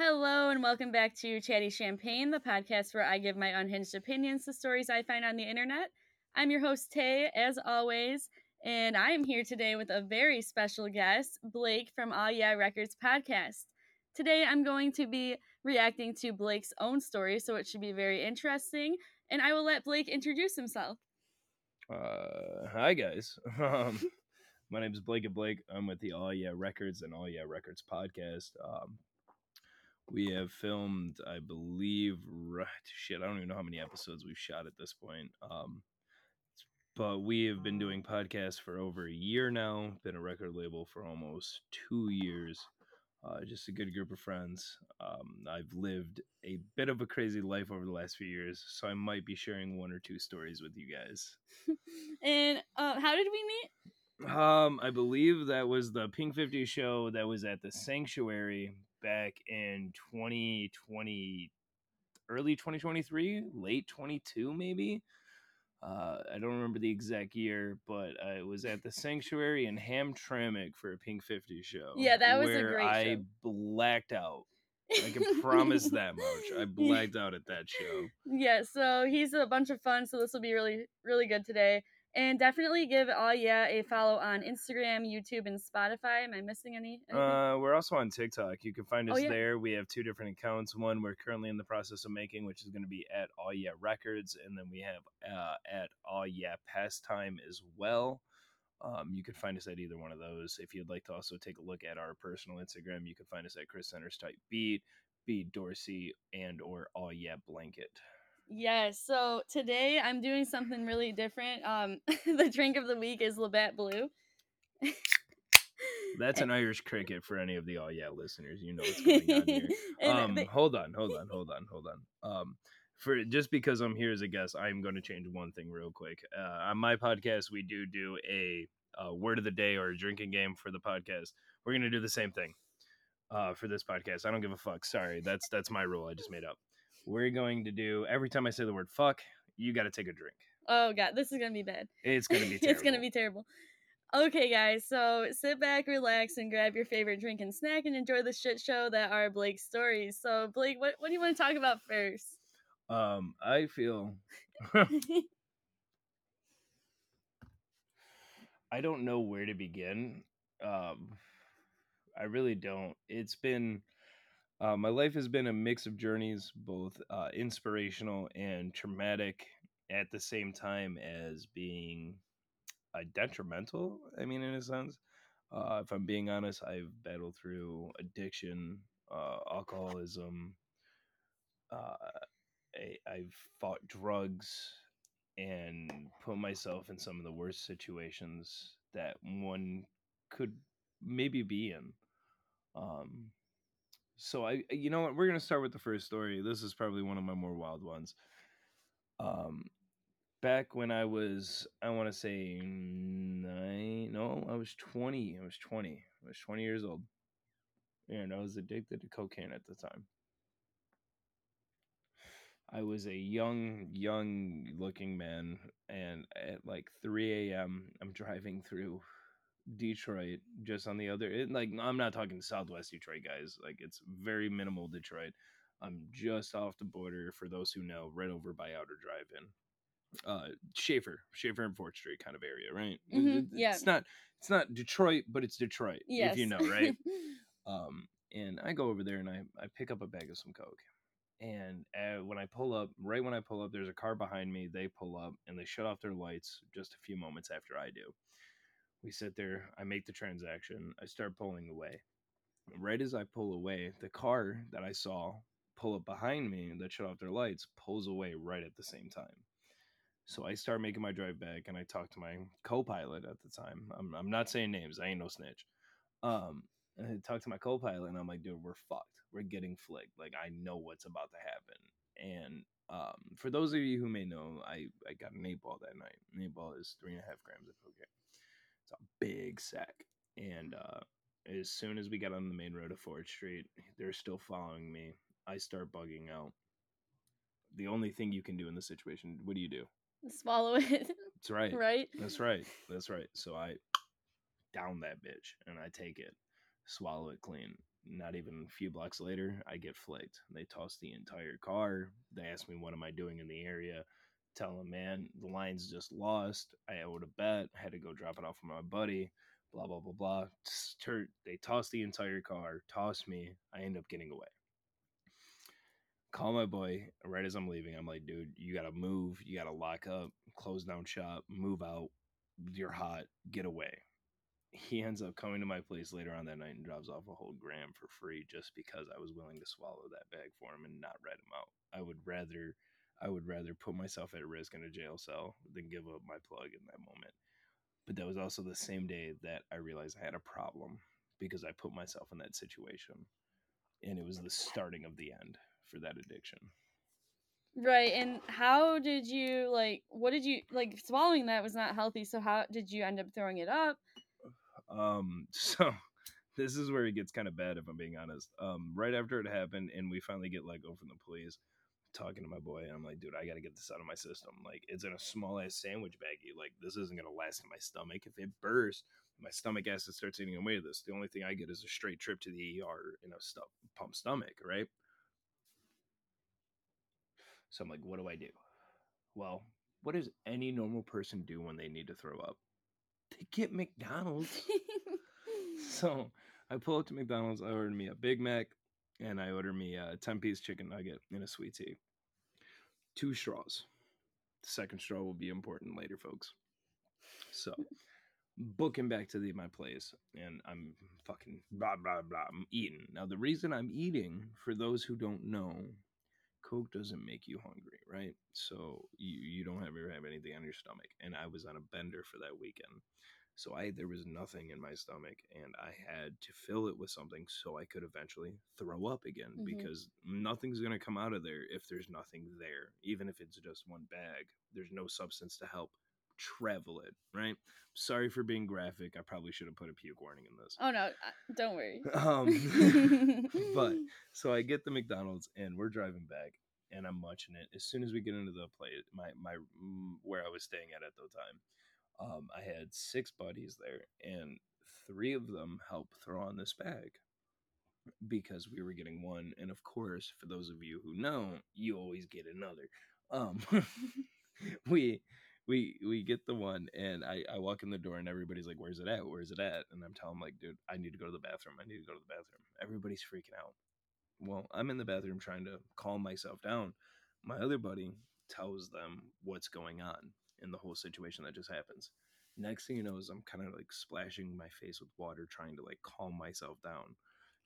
Hello, and welcome back to Chatty Champagne, the podcast where I give my unhinged opinions to stories I find on the internet. I'm your host, Tay, as always, and I am here today with a very special guest, Blake from Aw Yeah Records podcast. Today, I'm going to be reacting to Blake's own story, so it should be very interesting, and I will let Blake introduce himself. Uh, hi guys. Um, my name is Blake and Blake. I'm with the Aw Yeah Records and Aw Yeah Records podcast. Um, we have filmed, I believe, right, shit, I don't even know how many episodes we've shot at this point. Um, but we have been doing podcasts for over a year now. Been a record label for almost two years. Uh, just a good group of friends. Um, I've lived a bit of a crazy life over the last few years, so I might be sharing one or two stories with you guys. and uh, how did we meet? Um, I believe that was the Pink 50 show that was at the Sanctuary back in 2020, early 2023, late 22, maybe. Uh, I don't remember the exact year, but I was at the Sanctuary in Hamtramck for a Pink 50 show. Yeah, that was a where great I show. blacked out. I can promise that much. I blacked out at that show. Yeah, so he's a bunch of fun, so this will be really, really good today. And definitely give Aw Yeah a follow on Instagram, YouTube, and Spotify. Am I missing any? anything? Uh, we're also on TikTok. You can find Oh, us yeah. there. We have two different accounts. One we're currently in the process of making, which is going to be at Aw Yeah Records, and then we have uh, at Aw Yeah Pastime as well. Um, you can find us at either one of those. If you'd like to also take a look at our personal Instagram, you can find us at Chris Centers Type Beat, Beat Dorsey, and or Aw Yeah Blanket. Yes, so today I'm doing something really different. Um, the drink of the week is Labatt Blue. That's an Irish cricket for any of the Aw Yeah listeners. You know what's going on here. Um they- hold on hold on hold on hold on um for just because i'm here as a guest i'm going to change one thing real quick uh, on my podcast we do do a, uh word of the day or a drinking game for the podcast we're going to do the same thing uh, for this podcast i don't give a fuck sorry that's that's my rule i just made up we're going to do every time i say the word fuck you got to take a drink oh god, this is gonna be bad. it's going to be it's gonna be terrible. Okay, guys, so sit back, relax, and grab your favorite drink and snack and enjoy the shit show that are Blake's stories. So, Blake, what, what do you want to talk about first? um i feel I don't know where to begin. Um, I really don't. It's been uh, my life has been a mix of journeys, both uh, inspirational and traumatic, at the same time as being uh, detrimental. I mean, in a sense, uh, if I'm being honest, I've battled through addiction, uh, alcoholism. Uh, I, I've fought drugs and put myself in some of the worst situations that one could maybe be in. Um, so I, you know what, we're gonna start with the first story. This is probably one of my more wild ones. Um, back when I was, I want to say nine. No, I was twenty. I was twenty. I was twenty years old, and I was addicted to cocaine at the time. I was a young, young looking man, and at like 3 a.m., I'm driving through Detroit, just on the other. It, like, I'm not talking Southwest Detroit, guys. Like, it's very minimal Detroit. I'm just off the border, for those who know, right over by Outer Drive-In. Uh, Schaefer, Schaefer and Fort Street kind of area, right? Mhm, it- yeah. It's not, it's not Detroit, but it's Detroit, yes. if you know, right? Um, and I go over there and I, I pick up a bag of some coke. And uh, when I pull up, right when I pull up, there's a car behind me. They pull up and they shut off their lights just a few moments after I do. We sit there. I make the transaction. I start pulling away. Right as I pull away, the car that I saw pull up behind me that shut off their lights pulls away right at the same time. So I start making my drive back and I talk to my co pilot at the time. I'm, I'm not saying names, I ain't no snitch. Um, and I talked to my co-pilot and I'm like, dude, we're fucked. We're getting flicked. Like I know what's about to happen. And um, for those of you who may know, I, I got an eight ball that night. An eight ball is three and a half grams of cocaine. It's a big sack. And uh, as soon as we got on the main road of Fort Street, they're still following me. I start bugging out. The only thing you can do in this situation, what do you do? Swallow it, That's right. right? That's right. That's right. So I down that bitch and I take it, swallow it clean. not even a few blocks later, I get flicked. They toss the entire car. They ask me what am I doing in the area. Tell him, man, the line's just lost. I owed a bet. I had to go drop it off with my buddy. Blah blah blah blah. They toss the entire car. Toss me. I end up getting away. Call my boy right as I'm leaving. I'm like, dude, you gotta move. You gotta lock up, close down shop, move out. You're hot. Get away he ends up coming to my place later on that night and drops off a whole gram for free just because I was willing to swallow that bag for him and not rat him out. I would rather I would rather put myself at risk in a jail cell than give up my plug in that moment. But that was also the same day that I realized I had a problem because I put myself in that situation. And it was the starting of the end for that addiction. Right. And how did you like what did you like swallowing that was not healthy, so how did you end up throwing it up? Um, so this is where it gets kind of bad if I'm being honest. Um, right after it happened and we finally get let go from the police, talking to my boy, and I'm like, dude, I gotta get this out of my system. Like, it's in a small ass sandwich baggie. Like, this isn't gonna last in my stomach. If it bursts, my stomach acid starts eating away to this. The only thing I get is a straight trip to the ER in a stu- pump stomach, right? So I'm like, what do I do? Well, what does any normal person do when they need to throw up? They get McDonald's. so I pull up to McDonald's. I order me a Big Mac and I order me a 10 piece chicken nugget and a sweet tea. Two straws. The second straw will be important later, folks. So, booking back to the, my place, and I'm fucking blah, blah, blah. I'm eating. Now, the reason I'm eating, for those who don't know, Coke doesn't make you hungry, right? So you, you don't ever have anything on your stomach. And I was on a bender for that weekend. So I there was nothing in my stomach and I had to fill it with something so I could eventually throw up again mm-hmm. because nothing's going to come out of there if there's nothing there. Even if it's just one bag, there's no substance to help travel it, right? Sorry for being graphic. I probably should have put a puke warning in this. Oh no, don't worry. Um, but so I get the McDonald's and we're driving back and I'm munching it. As soon as we get into the place, my my mm, where I was staying at at the time, um, I had six buddies there, and three of them helped throw on this bag because we were getting one, and of course, for those of you who know, you always get another. Um, we we we get the one and I, I walk in the door and everybody's like where's it at? Where's it at? And i'm telling them like dude i need to go to the bathroom. I need to go to the bathroom. Everybody's freaking out. Well i'm in the bathroom trying to calm myself down. My other buddy tells them what's going on in the whole situation that just happens next thing you know is i'm kind of like splashing my face with water trying to like calm myself down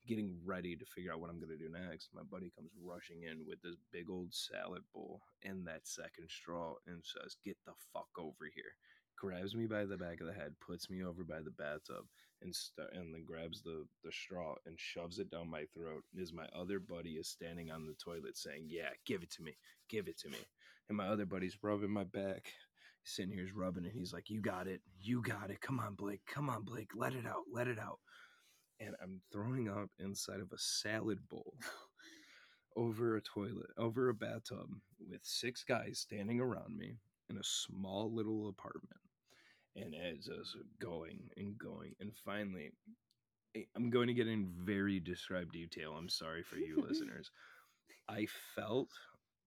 getting ready to figure out what I'm to do next, my buddy comes rushing in with this big old salad bowl and that second straw and says, Get the fuck over here. Grabs me by the back of the head, puts me over by the bathtub, and st- and then grabs the, the straw and shoves it down my throat. As my other buddy is standing on the toilet saying, Yeah, give it to me, give it to me. And my other buddy's rubbing my back. He's sitting here, he's rubbing it. He's like, You got it, you got it. Come on, Blake, come on, Blake, let it out, let it out and I'm throwing up inside of a salad bowl over a toilet, over a bathtub with six guys standing around me in a small little apartment. And it's just going and going. And finally, I'm going to get in very described detail. I'm sorry for you listeners. I felt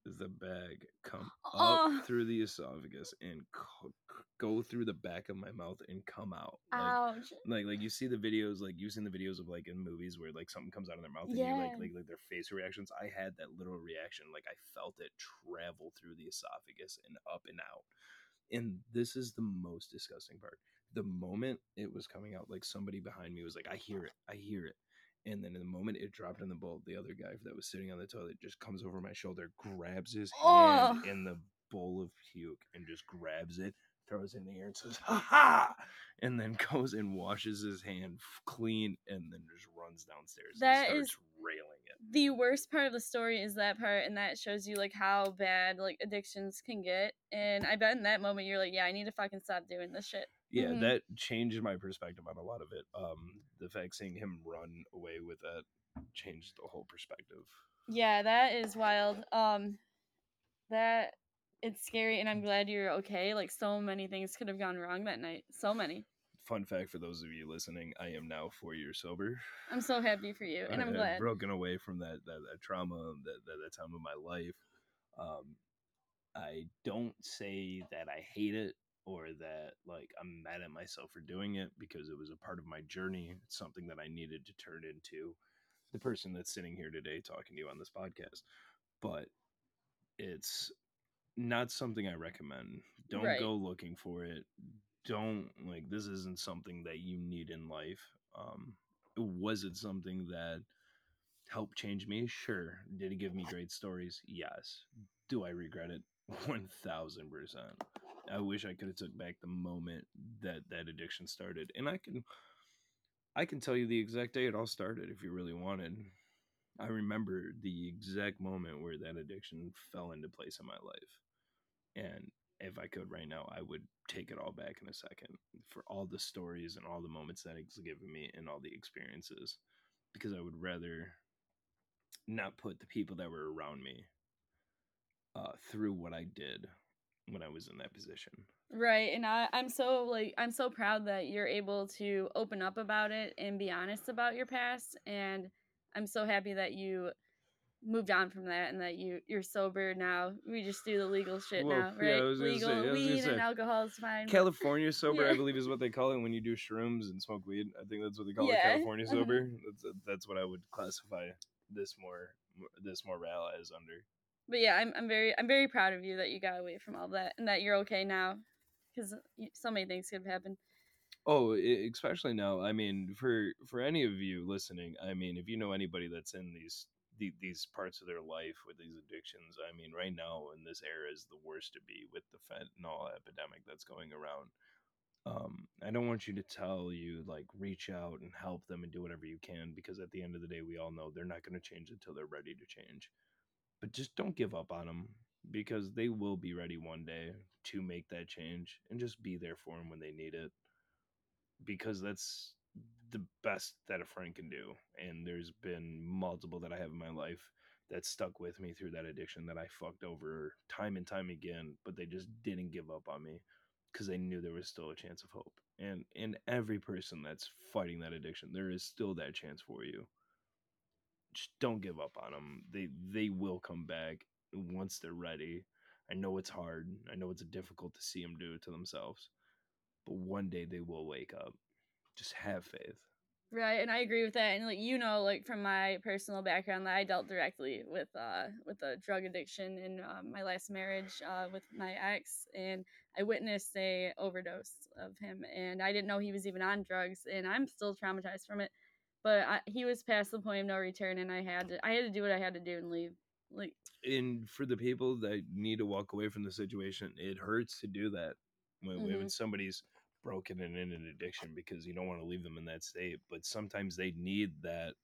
the bag come oh. up through the esophagus and co- go through the back of my mouth and come out. Like, like, like you see the videos, like you've seen the videos of like in movies where like something comes out of their mouth and yeah. you like, like like their face reactions. I had that little reaction, like I felt it travel through the esophagus and up and out. And this is the most disgusting part. The moment it was coming out, like somebody behind me was like, "I hear it, I hear it," and then in the moment it dropped in the bowl, the other guy that was sitting on the toilet just comes over my shoulder, grabs his hand oh. in the bowl of puke, and just grabs it, throws it in the air, and says, "Ha ha!" and then goes and washes his hand clean, and then just runs downstairs. That is railing it. The worst part of the story is that part, and that shows you like how bad like addictions can get. And I bet in that moment you're like, "Yeah, I need to fucking stop doing this shit." Yeah, mm-hmm. that changed my perspective on a lot of it. Um, the fact seeing him run away with that changed the whole perspective. Yeah, that is wild. Um, that it's scary, and I'm glad you're okay. Like so many things could have gone wrong that night. So many. fun fact for those of you listening: I am now four years sober. I'm so happy for you, and I, I'm I've glad. broken away from that that, that trauma, that, that that time of my life. Um, I don't say that I hate it or that like I'm mad at myself for doing it because it was a part of my journey. It's something that I needed to turn into the person that's sitting here today talking to you on this podcast. But it's not something I recommend. Don't Right. go looking for it. Don't like this isn't something that you need in life. Um was it something that helped change me? Sure. Did it give me great stories? Yes. Do I regret it? 1000%. I wish I could have took back the moment that that addiction started. And I can I can tell you the exact day it all started if you really wanted. I remember the exact moment where that addiction fell into place in my life. And if I could right now, I would take it all back in a second for all the stories and all the moments that it's given me and all the experiences because I would rather not put the people that were around me uh, through what I did when I was in that position. Right. And I, I'm so like I'm so proud that you're able to open up about it and be honest about your past. And I'm so happy that you moved on from that and that you you're sober now. We just do the legal shit Well, now, right? say- legal gonna weed and alcohol is fine. California sober, I believe, is what they call it when you do shrooms and smoke weed. I think that's what they call Yeah, it, California uh-huh. sober. That's that's what I would classify this more this more morale as under. But yeah, I'm I'm very I'm very proud of you that you got away from all that and that you're okay now, because so many things could have happened. Oh, especially now. I mean, for for any of you listening, I mean, if you know anybody that's in these the, these parts of their life with these addictions, I mean, right now in this era is the worst to be with the fentanyl epidemic that's going around. Um, I don't want you to tell you like reach out and help them and do whatever you can because at the end of the day, we all know they're not going to change until they're ready to change. But just don't give up on them because they will be ready one day to make that change and just be there for them when they need it because that's the best that a friend can do. And there's been multiple that I have in my life that stuck with me through that addiction that I fucked over time and time again, but they just didn't give up on me because they knew there was still a chance of hope. And in every person that's fighting that addiction, there is still that chance for you. Don't give up on them. They they will come back once they're ready. I know it's hard. I know it's difficult to see them do it to themselves, but one day they will wake up. Just have faith. Right, and I agree with that. And like you know, like from my personal background, that I dealt directly with uh with a drug addiction in uh, my last marriage uh, with my ex, and I witnessed a overdose of him, and I didn't know he was even on drugs, and I'm still traumatized from it. But I, he was past the point of no return, and I had to I had to do what I had to do and leave. Like And for the people that need to walk away from the situation, it hurts to do that when, when Mhm. somebody's broken and in an addiction because you don't want to leave them in that state. But sometimes they need that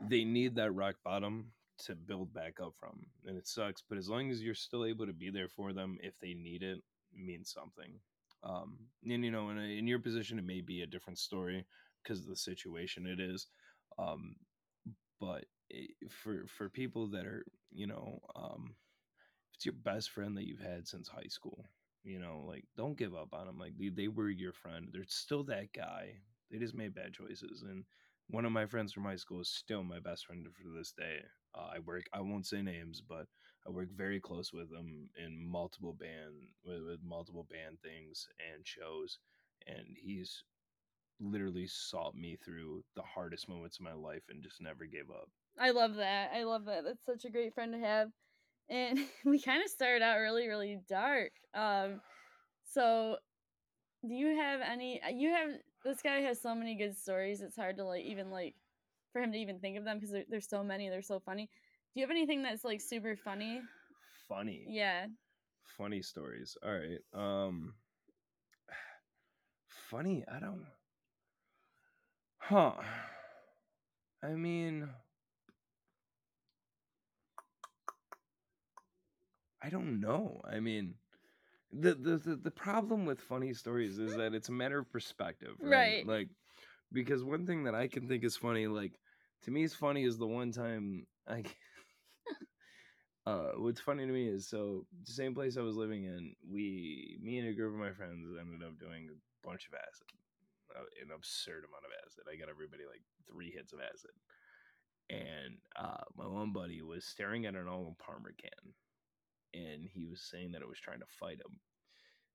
they need that rock bottom to build back up from. And it sucks, but as long as you're still able to be there for them if they need it, it means something. Um, and you know, in, a, in your position, it may be a different story because of the situation it is. Um, but it, for for people that are, you know, um, it's your best friend that you've had since high school, you know, like don't give up on them. Like they, they were your friend. They're still that guy. They just made bad choices, and one of my friends from high school is still my best friend for this day. Uh, I work. I won't say names, but I work very close with them in multiple band with, with multiple band things and shows, and he's literally sought me through the hardest moments of my life and just never gave up. I love that. I love that. That's such a great friend to have. And we kind of started out really, really dark. Um, so do you have any? uh, You have this guy has so many good stories. It's hard to like even like for him to even think of them because there, there's so many. They're so funny. Do you have anything that's like super funny? Funny. Yeah. funny stories. All right. Um funny, I don't Huh. I mean I don't know. I mean the, the the the problem with funny stories is that it's a matter of perspective, right? Right. Like because one thing that I can think is funny, like to me is funny is the one time I uh, what's funny to me is so the same place I was living in, we, me and a group of my friends ended up doing a bunch of acid, an absurd amount of acid. I got everybody like three hits of acid, and uh, my one buddy was staring at an Arnold Palmer can, and he was saying that it was trying to fight him,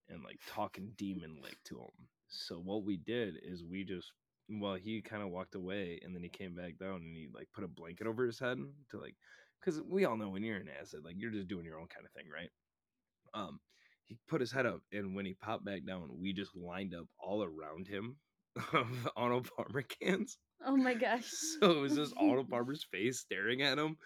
and like talking demon like to him. So what we did is we just well he kind of walked away and then he came back down and he like put a blanket over his head to like because we all know when you're in acid like you're just doing your own kind of thing right um he put his head up and when he popped back down we just lined up all around him of Arnold Palmer cans Oh my gosh. so it was just Arnold Palmer's face staring at him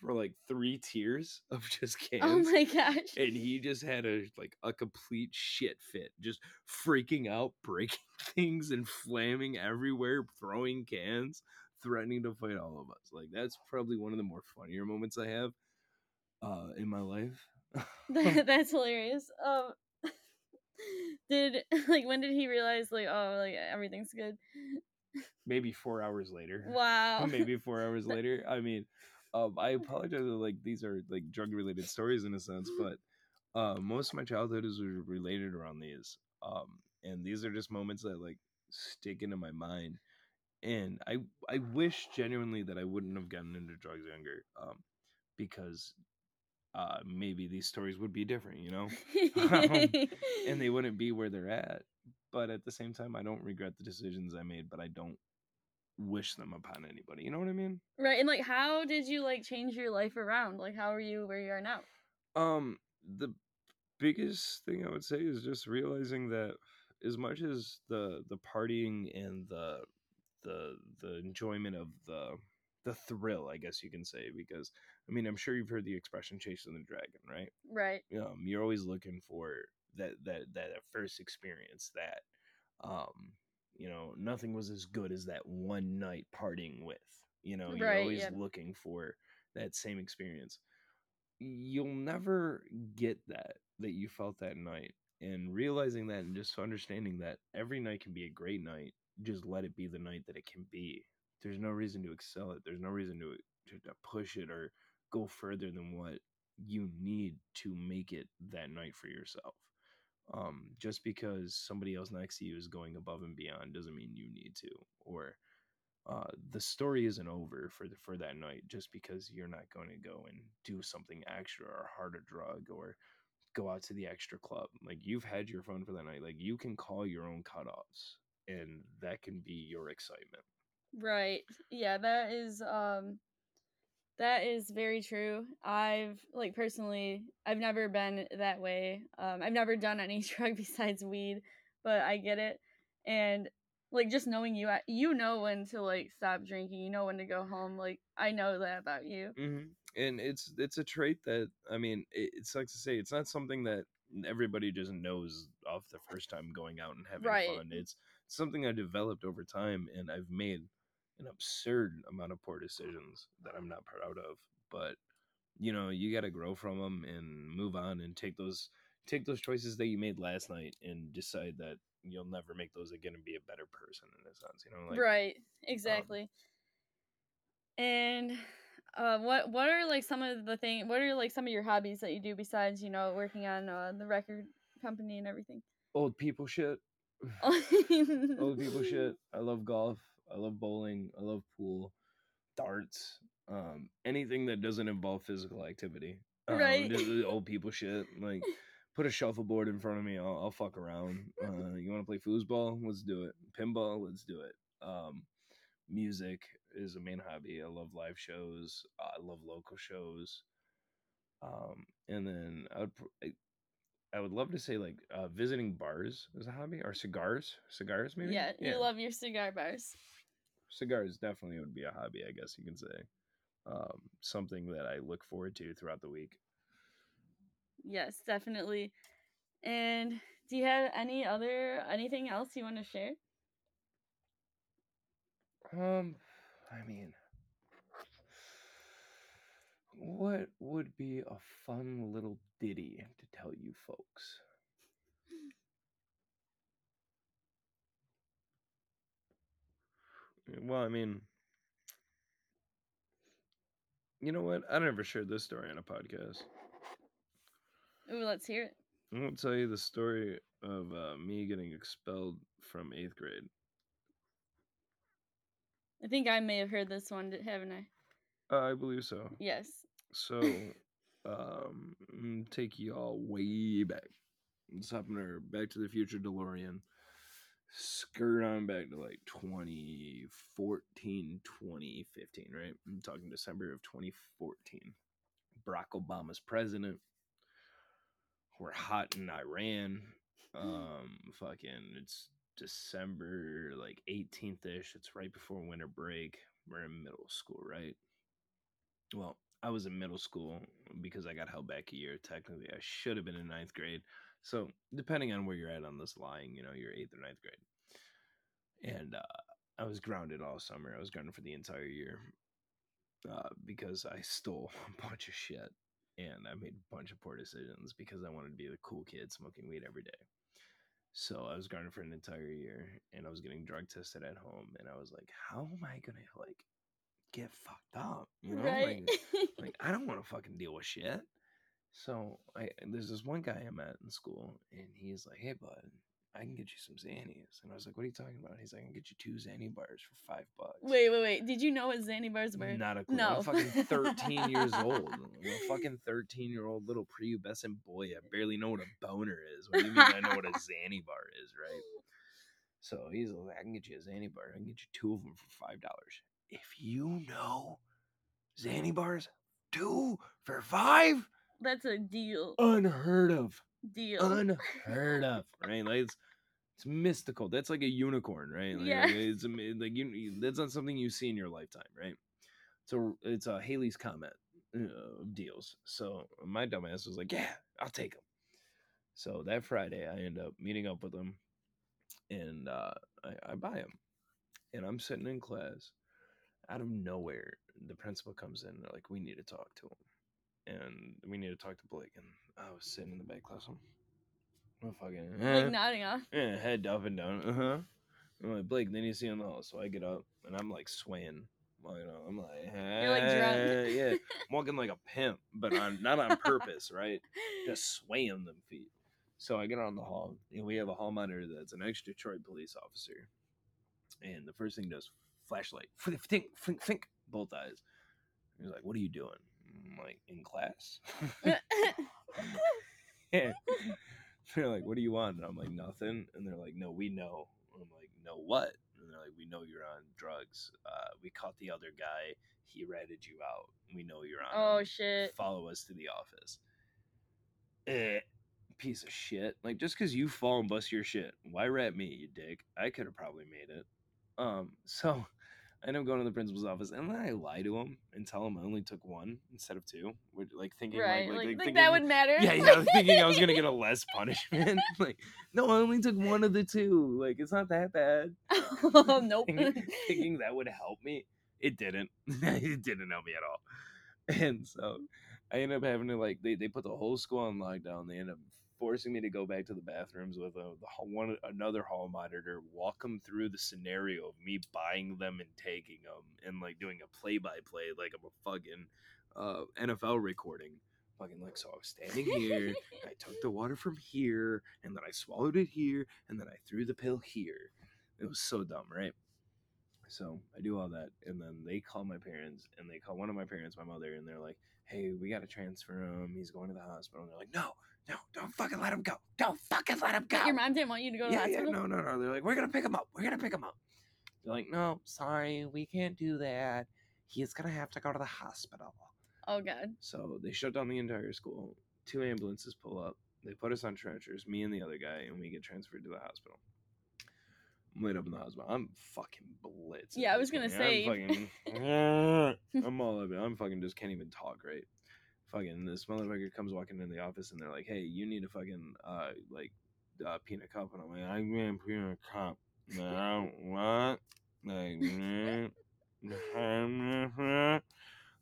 for like three tiers of just cans Oh my gosh. and he just had a like a complete shit fit just freaking out breaking things and flaming everywhere throwing cans threatening to fight all of us like that's probably one of the more funnier moments i have uh in my life That's hilarious. Um did like when did he realize like oh like everything's good? maybe four hours later Wow. maybe four hours later i mean um i apologize That, like these are like drug related stories in a sense but uh most of my childhood is related around these um and these are just moments that like stick into my mind and i i wish genuinely that i wouldn't have gotten into drugs younger um because uh maybe these stories would be different you know Um, and they wouldn't be where they're at but at the same time i don't regret the decisions i made but i don't wish them upon anybody you know what i mean right, and like how did you like change your life around? Like how are you where you are now? Um, the biggest thing I would say is just realizing that as much as the the partying and the the the enjoyment of the the thrill, I guess you can say, because I mean I'm sure you've heard the expression "chasing the dragon," right? Right. Um, you're always looking for that that that first experience that um you know nothing was as good as that one night partying with you know you're Right, always yeah. looking for that same experience you'll never get that that you felt that night and realizing that and just understanding that every night can be a great night just let it be the night that it can be there's no reason to excel it there's no reason to, to, to push it or go further than what you need to make it that night for yourself. Um, just because somebody else next to you is going above and beyond doesn't mean you need to or uh, the story isn't over for the, for that night just because you're not going to go and do something extra or harder drug or go out to the extra club. Like you've had your fun for that night. Like you can call your own cutoffs and that can be your excitement. Right. Yeah, that is um that is very true. I've like personally I've never been that way. Um I've never done any drug besides weed, but I get it. And like just knowing you you know when to like stop drinking, you know when to go home. Like I know that about you. mm-hmm. and it's it's a trait that i mean it, it sucks to say it's not something that everybody just knows off the first time going out and having Right. fun it's something i developed over time and i've made an absurd amount of poor decisions that i'm not proud of but you know you got to grow from them and move on and take those take those choices that you made last night and decide that you'll never make those again and be a better person in a sense you know like um right. Exactly. and uh, what what are like some of the thing? What are like some of your hobbies that you do besides you know working on uh, the record company and everything? old people shit old people shit. I love golf. I love bowling. I love pool, darts, um, anything that doesn't involve physical activity. Um, Right. old people shit. Like, put a shuffleboard in front of me. I'll, I'll fuck around. Uh, you want to play foosball? Let's do it. Pinball? Let's do it. Um, music is a main hobby. I love live shows. I love local shows. Um, and then I would. I, I would love to say like uh, visiting bars is a hobby or cigars. Cigars maybe. Yeah, you love your cigar bars. Cigars definitely would be a hobby i guess you can say um, something that i look forward to throughout the week Yes, definitely. And do you have any other anything else you want to share? um i mean what would be a fun little ditty to tell you folks well i mean You know what? I never shared this story on a podcast. Ooh, let's hear it. I'm gonna tell you the story of uh, me getting expelled from eighth grade. I think I may have heard this one, haven't I? Uh, I believe so. Yes. So, um, mm, take y'all way back. Let's hop in our Back to the Future DeLorean. Skirt on back to like 2014, 2015, right? I'm talking December of 2014. Barack Obama's president. We're hot in Iran. Um, fucking, it's December like 18th ish. It's right before winter break. We're in middle school, right? Well, I was in middle school because I got held back a year. Technically, I should have been in ninth grade. So, depending on where you're at on this line, you know, you're eighth or ninth grade. And uh, I was grounded all summer. I was grounded for the entire year uh, because I stole a bunch of shit and I made a bunch of poor decisions because I wanted to be the cool kid smoking weed every day. So I was grounded for an entire year and I was getting drug tested at home and I was like, how am I gonna like get fucked up? You know? right. Like, like I don't want to fucking deal with shit. So I there's this one guy I met in school, and he's like, "Hey, bud, I can get you some Xannies." And I was like, "What are you talking about?" He's like, "I can get you two Xanny bars for five bucks." wait, wait, wait. Did you know what Xanny bars were? Not a clue. No. I'm fucking 13 years old. I'm a fucking 13 year old little prepubescent boy. I barely know what a boner is. What do you mean I know what a Xanny bar is, right? So he's like, I can get you a Xanny bar. I can get you two of them for five dollars. If you know Xanny bars, two for five, That's a deal. unheard of, Deal. unheard of, right? Like it's, it's mystical. That's like a unicorn, right? Like, Yeah. It's like you. That's not something you see in your lifetime, right? So it's a Halley's Comet uh, of deals. So my dumbass was like, "Yeah, I'll take them." So that Friday, I end up meeting up with them, and uh, I, I buy them, and I'm sitting in class. Out of nowhere, the principal comes in. And they're like, "We need to talk to him." And we need to talk to Blake. And I was sitting in the back class. I'm, fucking like nodding off. eh, head up and down. Uh huh. I'm like Blake. Then you see in the hall. So I get up and I'm like swaying. Well, you know, I'm like, You're like drunk. Yeah, I'm walking like a pimp, but on not on purpose, right? Just swaying them feet. So I get on the hall, and we have a hall monitor that's an ex Detroit police officer. And the first thing he does, flashlight, think, think, think, both eyes. He's like, "What are you doing?" I'm like, "In class." They're like, "What do you want?" And I'm like, "Nothing." And they're like, "No, we know." I'm like, "No, what?" And they're like, "We know you're on drugs. Uh, we caught the other guy. He ratted you out. We know you're on. Oh, shit. Follow us to the office." Eh, piece of shit. Like just because you fall and bust your shit, why rat me, you dick? I could have probably made it. Um, so end up going to the principal's office and then I lie to him and tell him I only took one instead of two. We're like thinking right. like, Like, like, like, thinking, that would matter. yeah, yeah, thinking I was gonna get a less punishment. like, no, I only took one of the two. Like, it's not that bad. oh, nope. Thinking, thinking that would help me. It didn't. it didn't help me at all. And so I ended up having to like they, they put the whole school on lockdown. They ended up forcing me to go back to the bathrooms with a, the one another hall monitor, walk them through the scenario of me buying them and taking them, and like doing a play by play like I'm a fucking uh, NFL recording. Fucking like so, I was standing here. I took the water from here, and then I swallowed it here, and then I threw the pill here. It was so dumb, right? So I do all that, and then they call my parents, and they call one of my parents, my mother, and they're like, "Hey, we got to transfer him. He's going to the hospital." And they're like, "No, no, don't fucking let him go. Don't fucking let him go." Your mom didn't want you to go to the yeah, yeah, hospital? no, no, no. They're like, "We're gonna pick him up. We're gonna pick him up." They're like, "No, sorry, we can't do that. He's gonna have to go to the hospital." Oh, God. So they shut down the entire school. Two ambulances pull up. They put us on stretchers, me and the other guy, and we get transferred to the hospital. I'm laid up in the hospital. I'm fucking blitzed. Yeah, I was gonna say- I'm fucking. I'm all of it. I'm fucking just can't even talk right. Fucking this motherfucker comes walking in the office and they're like, "Hey, you need a fucking uh like uh, peanut cup," and I'm like, "I want a peanut cup." No, what? Like, mm,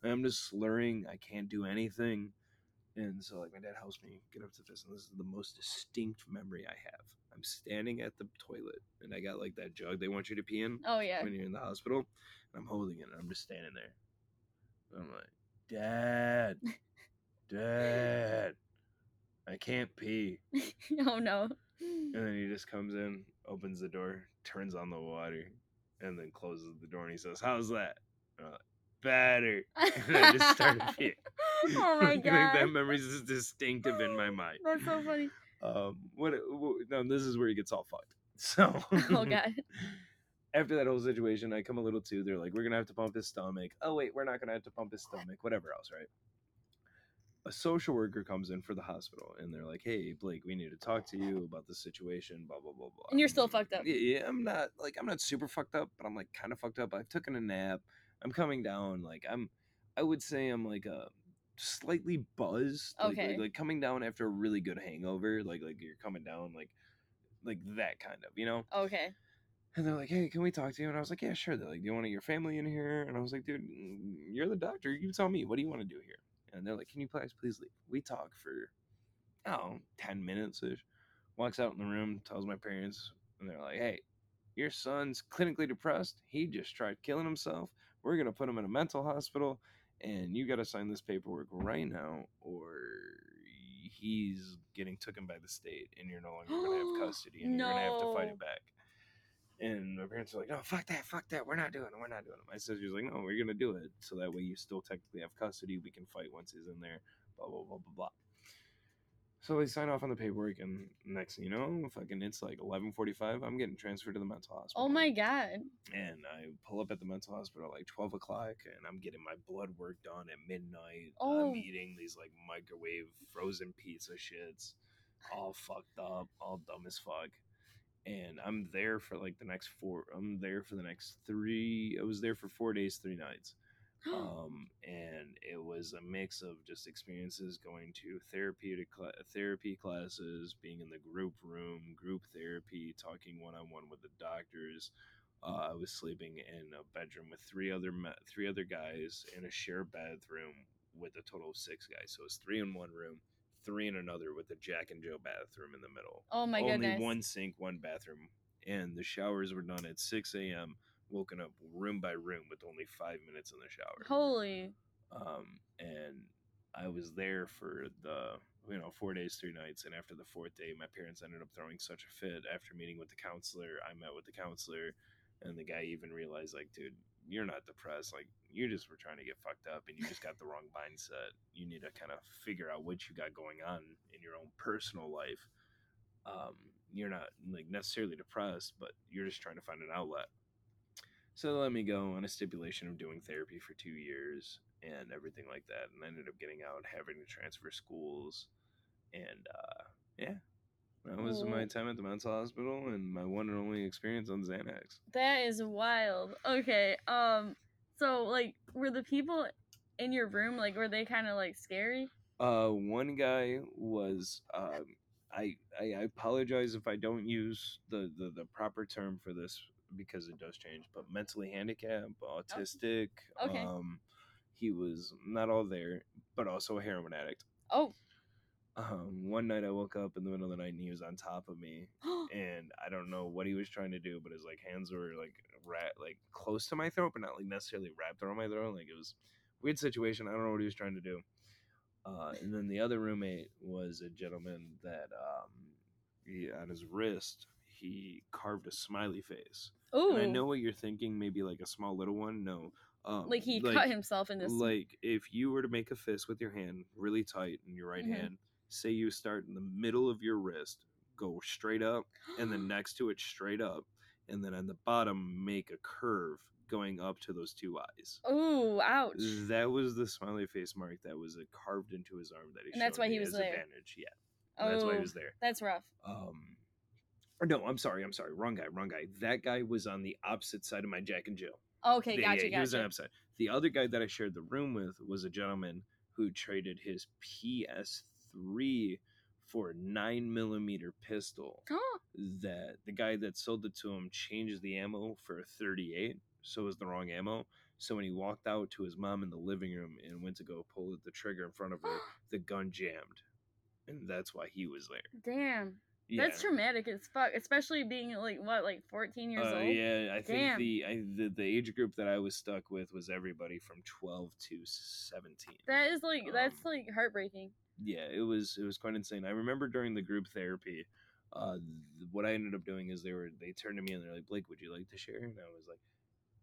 I'm just slurring. I can't do anything. And so, like, my dad helps me get up to this, and this is the most distinct memory I have. I'm standing at the toilet, and I got like that jug they want you to pee in Oh, yeah. when you're in the hospital, and I'm holding it, and I'm just standing there. And I'm like, Dad, Dad, I can't pee. oh no. And then he just comes in, opens the door, turns on the water, and then closes the door and he says, How's that? And I'm like, Better. And I just started peeing. Oh my like that memory is distinctive in my mind. That's so funny. Um, what? what now this is where he gets all fucked. So, Oh god. after that whole situation, I come a little too. They're like, we're gonna have to pump his stomach. Oh wait, we're not gonna have to pump his stomach. Whatever else, right? A social worker comes in for the hospital, and they're like, "Hey, Blake, we need to talk to you about the situation." Blah blah blah blah. And you're still fucked up. Yeah, yeah, I'm not like I'm not super fucked up, but I'm like kind of fucked up. I've taken a nap. I'm coming down. Like I'm, I would say I'm like a slightly buzzed. like- Okay. Like, like coming down after a really good hangover. Like like you're coming down like like that kind of, you know. Okay. And they're like, "Hey, can we talk to you?" And I was like, "Yeah, sure." They're like, "Do you want to your family in here?" And I was like, "Dude, mm, you're the doctor. You tell me. What do you want to do here?" And they're like, "Can you please, please leave?" We talk for, I don't know, ten minutes ish. Walks out in the room, tells my parents, and they're like, "Hey, your son's clinically depressed. He just tried killing himself. We're gonna put him in a mental hospital, and you got to sign this paperwork right now, or." He's getting taken by the state, and you're no longer gonna have custody, and you're gonna have to fight No. it back. And my parents were like, "No, fuck that, fuck that. We're not doing it. We're not doing it." My sister's like, "No, we're gonna do it. So that way you still technically have custody. We can fight once he's in there." Blah blah blah blah blah. So they sign off on the paperwork, and next thing you know, fucking it's like eleven forty-five. I'm getting transferred to the mental oh hospital. Oh my god. And I pull up at the mental hospital at like twelve o'clock, and I'm getting my blood work done at midnight. Oh. I'm eating these like microwave frozen pizza shits, all fucked up, all dumb as fuck. And I'm there for like the next four. I'm there for the next three. I was there for four days, three nights um, and it was a mix of just experiences going to therapeutic cla- therapy classes, being in the group room, group therapy, talking one on one with the doctors. Uh, I was sleeping in a bedroom with three other me- three other guys in a shared bathroom with a total of six guys. So it's three in one room, three in another, with a Jack and Joe bathroom in the middle. oh my Only goodness. one sink, one bathroom, and the showers were done at six a.m. Woken up room by room with only five minutes in the shower Holy. um, and I was there for the you know four days, three nights, and after the fourth day, my parents ended up throwing such a fit. After meeting with the counselor, I met with the counselor, and the guy even realized, like, dude, you're not depressed. Like, you just were trying to get fucked up, and you just got the wrong mindset. You need to kind of figure out what you got going on in your own personal life. Um, you're not like necessarily depressed, but you're just trying to find an outlet. So let me go on a stipulation of doing therapy for two years and everything like that, and I ended up getting out, having to transfer schools, and uh, yeah, that was my time at the mental hospital and my one and only experience on Xanax. That is wild. Okay. Um so like were the people in your room like were they kind of like scary? Uh, one guy was um, I, I apologize if I don't use the, the the proper term for this because it does change, but mentally handicapped, autistic. Okay. Um, he was not all there, but also a heroin addict. Oh. Um, one night I woke up in the middle of the night and he was on top of me, and I don't know what he was trying to do, but his like hands were like rat like close to my throat, but not like necessarily wrapped around my throat. Like it was a weird situation. I don't know what he was trying to do. Uh, and then the other roommate was a gentleman that um, he, on his wrist he carved a smiley face. And I know what you're thinking, maybe like a small little one. No, um, like he cut himself in this like if you were to make a fist with your hand really tight in your right Mhm. hand, say you start in the middle of your wrist, go straight up, and then next to it straight up, and then on the bottom make a curve going up to those two eyes. Ooh, ouch. That was the smiley face mark that was uh, carved into his arm that he And that's why he was as there. advantage. Yeah, and that's why Oh, he was there. That's rough. Um, or no, I'm sorry, I'm sorry, wrong guy, wrong guy. That guy was on the opposite side of my Jack and Jill. Okay, The- gotcha, yeah, he was on gotcha. upside. The other guy that I shared the room with was a gentleman who traded his PS3 for a nine millimeter pistol. That the guy that sold it to him changed the ammo for a 38, so it was the wrong ammo. So when he walked out to his mom in the living room and went to go pull the trigger in front of her, the gun jammed, and that's why he was there. damn. That's traumatic as fuck, especially being like what, like fourteen years Uh, old. yeah, I think the, I, the the age group that I was stuck with was everybody from twelve to seventeen. That is like that's Um, like heartbreaking. Yeah, it was it was quite insane. I remember during the group therapy, uh, th- what I ended up doing is they were they turned to me and they're like, Blake, would you like to share? And I was like,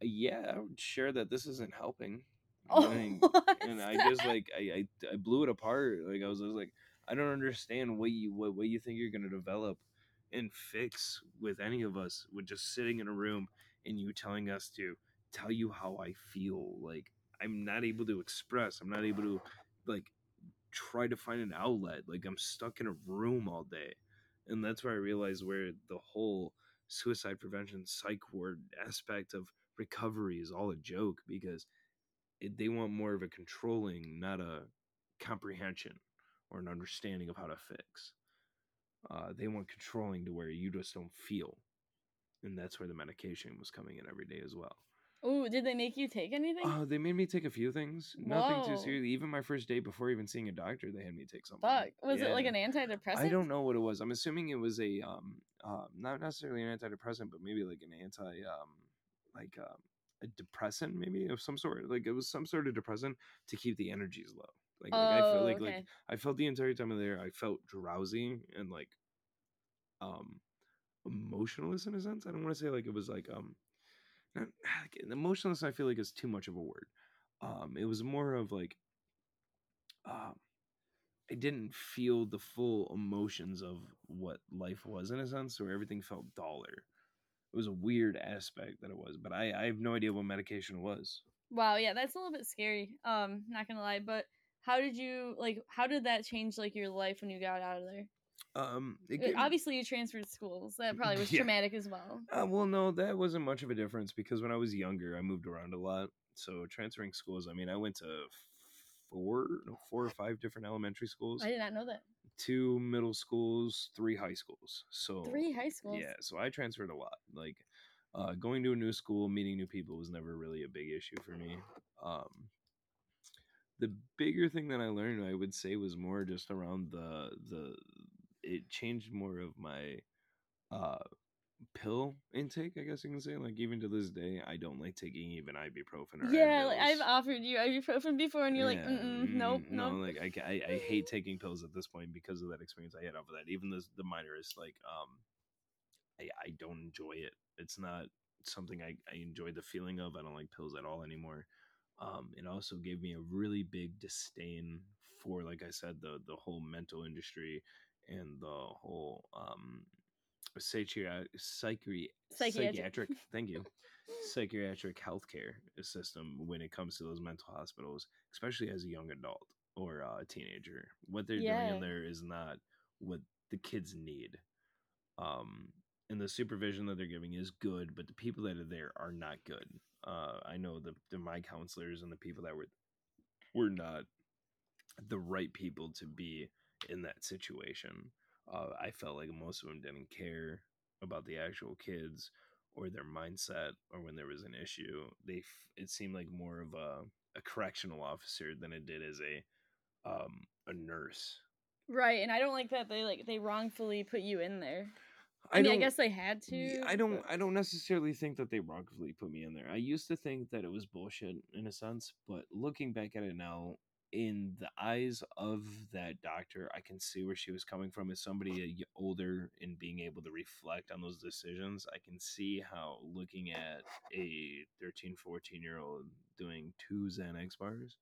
Yeah, I would share that this isn't helping. Oh, And, what's and I just like I, I I blew it apart. Like I was, I was like, I don't understand what you what, what you think you're gonna develop and fix with any of us with just sitting in a room and you telling us to tell you how I feel. Like I'm not able to express. I'm not able to like try to find an outlet. Like I'm stuck in a room all day. And that's where I realized where the whole suicide prevention psych ward aspect of recovery is all a joke because it, they want more of a controlling, not a comprehension or an understanding of how to fix. Uh, they want controlling to where you just don't feel. And that's where the medication was coming in every day as well. Ooh, did they make you take anything? Uh, they made me take a few things. Nothing too Whoa. serious. Even my first day before even seeing a doctor, they had me take something. Fuck. Was it like Yeah. an antidepressant? I don't know what it was. I'm assuming it was a um uh, not necessarily an antidepressant, but maybe like an anti um like um a depressant maybe of some sort. Like it was some sort of depressant to keep the energies low. Like, like I Oh, felt like okay. like I felt the entire time of there I felt drowsy and like um emotionless in a sense. I don't want to say like it was like um not, like, emotionless I feel like is too much of a word. Um it was more of like um I didn't feel the full emotions of what life was in a sense, where everything felt duller. It was a weird aspect that it was, but I, I have no idea what medication was. Wow, yeah, that's a little bit scary. Um, not gonna lie, but how did you like? How did that change like your life when you got out of there? Um, Uh, gave- Obviously, you transferred schools. That probably was Yeah. traumatic as well. Uh, well, no, that wasn't much of a difference because when I was younger, I moved around a lot. So transferring schools, I mean, I went to four, four or five different elementary schools, I did not know that. two middle schools, three high schools. So Three high schools. Yeah, so I transferred a lot. Like uh, going to a new school, meeting new people was never really a big issue for me. Um, the bigger thing that I learned, I would say, was more just around the the. It changed more of my uh, pill intake. I guess you can say. Like even to this day, I don't like taking even ibuprofen or Yeah, like, I've offered you ibuprofen before, and you're like, Yeah, Mm-mm, nope, mm, no, nope. like I, I, I hate taking pills at this point because of that experience I had off of that. Even this, the minor is like, um, I, I don't enjoy it. It's not something I, I enjoy the feeling of. I don't like pills at all anymore. Um, it also gave me a really big disdain for, like I said, the the whole mental industry and the whole um, psychiatric, psychiatric, thank you, psychiatric healthcare system when it comes to those mental hospitals, especially as a young adult or uh, a teenager. What they're doing in there is not what the kids need. Um, and the supervision that they're giving is good, but the people that are there are not good. Uh, I know the, the my counselors and the people that were were not the right people to be in that situation. Uh, I felt like most of them didn't care about the actual kids or their mindset or when there was an issue. They f- it seemed like more of a, a correctional officer than it did as a um, a nurse. Right, and I don't like that they like they wrongfully put you in there. I, mean, I guess they had to. I don't. but- I don't necessarily think that they wrongfully put me in there. I used to think that it was bullshit in a sense, but looking back at it now, in the eyes of that doctor, I can see where she was coming from. As somebody older and being able to reflect on those decisions, I can see how looking at a 13, 14 year old doing two Xanax bars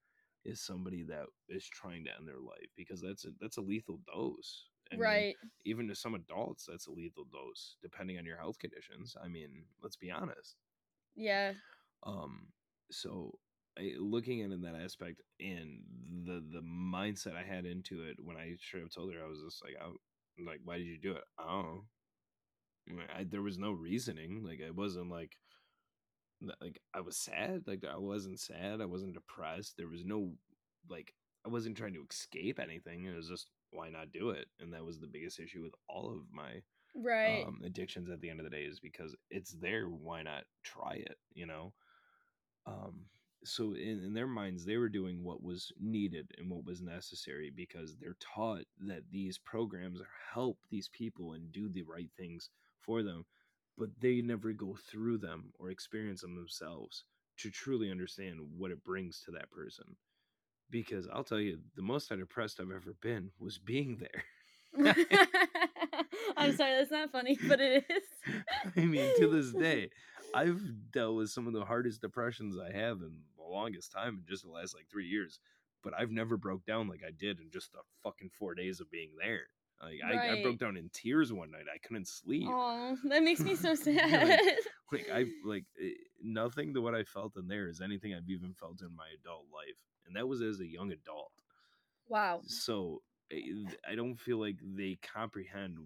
is somebody that is trying to end their life because that's a that's a lethal dose. I mean, right. even to some adults, that's a lethal dose, depending on your health conditions. I mean, let's be honest. Yeah. Um, so I, looking at it in that aspect and the the mindset I had into it when I straight up told her, I was just like, I, I'm like, why did you do it? I don't know. I, there was no reasoning. Like, it wasn't like, like I was sad. Like, I wasn't sad. I wasn't depressed. There was no, like, I wasn't trying to escape anything. It was just, why not do it? And that was the biggest issue with all of my Right. um, addictions at the end of the day is because it's there. Why not try it? You know. Um, so in, in their minds they were doing what was needed and what was necessary because they're taught that these programs help these people and do the right things for them but they never go through them or experience them themselves to truly understand what it brings to that person. Because i'll tell you the most depressed i've ever been was being there. I'm sorry, that's not funny, but it is. I mean, to this day, I've dealt with some of the hardest depressions I have in the longest time in just the last like three years. But I've never broke down like I did in just the fucking four days of being there. Like I, I broke down in tears one night. I couldn't sleep. Oh, that makes me so sad. like, like I like it, nothing to what I felt in there is anything I've even felt in my adult life, and that was as a young adult. Wow. So eh, I don't feel like they comprehend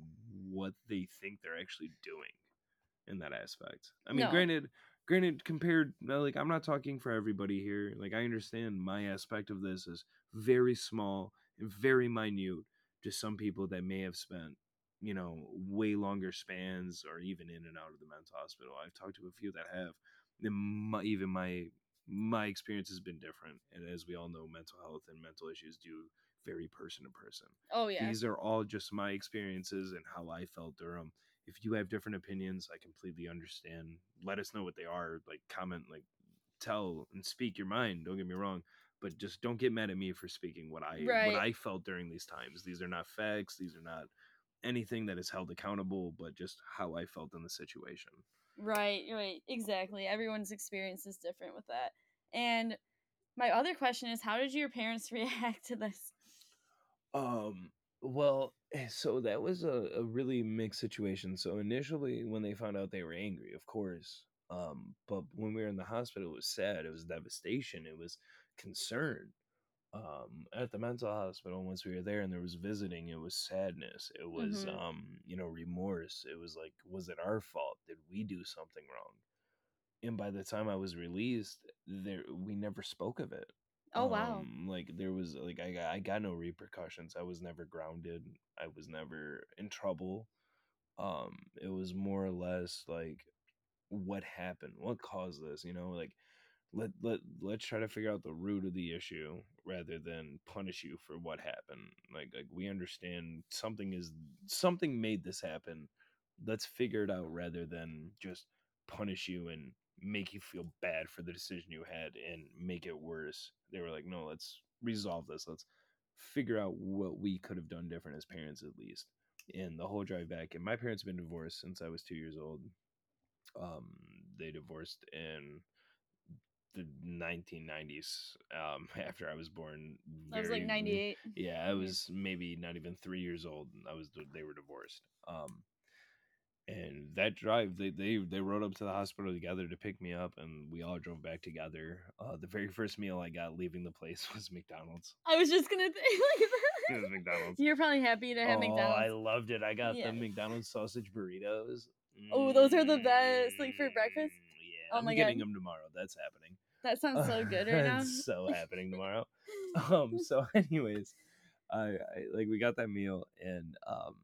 what they think they're actually doing in that aspect. I mean, No. granted, granted, compared, uh, like I'm not talking for everybody here. Like I understand my aspect of this is very small and very minute to some people that may have spent, you know, way longer spans or even in and out of the mental hospital. I've talked to a few that have. And my, even my my experience has been different, and as we all know, mental health and mental issues do vary person to person. Oh yeah. These are all just my experiences and how I felt Durham. If you have different opinions, I completely understand. Let us know what they are. Like comment, like tell and speak your mind. Don't get me wrong, but just don't get mad at me for speaking what I Right. what I felt during these times. These are not facts. These are not anything that is held accountable, but just how I felt in the situation. Right, right, exactly. Everyone's experience is different with that. And my other question is how did your parents react to this? Um, well, so that was a, a really mixed situation. So initially, when they found out, they were angry, of course. Um, but when we were in the hospital, it was sad. It was devastation. It was concern. Um, at the mental hospital, once we were there and there was visiting, it was sadness. It was, Mhm. um, you know, remorse. It was like, was it our fault? Did we do something wrong? And by the time I was released, there we never spoke of it Oh wow. um like there was like I got, I got no repercussions i was never grounded i was never in trouble. Um it was more or less like what happened what caused this you know like let let let's try to figure out the root of the issue rather than punish you for what happened. Like like we understand something is something made this happen. Let's figure it out rather than just punish you and make you feel bad for the decision you had and make it worse. They were like no let's resolve this. Let's figure out what we could have done different as parents at least. And the whole drive back and my parents have been divorced since i was two years old. Um they divorced in the 1990s um after i was born. I was like 98. yeah i was maybe not even three years old i was they were divorced. Um and that drive they, they they rode up to the hospital together to pick me up and we all drove back together uh the very first meal i got leaving the place was mcdonald's I was just gonna think like it was mcdonald's You're probably happy to have McDonald's. oh i loved it i got Yeah. the mcdonald's sausage burritos Oh, those are the best, like, for breakfast? Mm, yeah Oh i'm my getting God. them tomorrow that's happening That sounds so good right now. so happening tomorrow. Um. So, anyways, I, I like we got that meal, and um,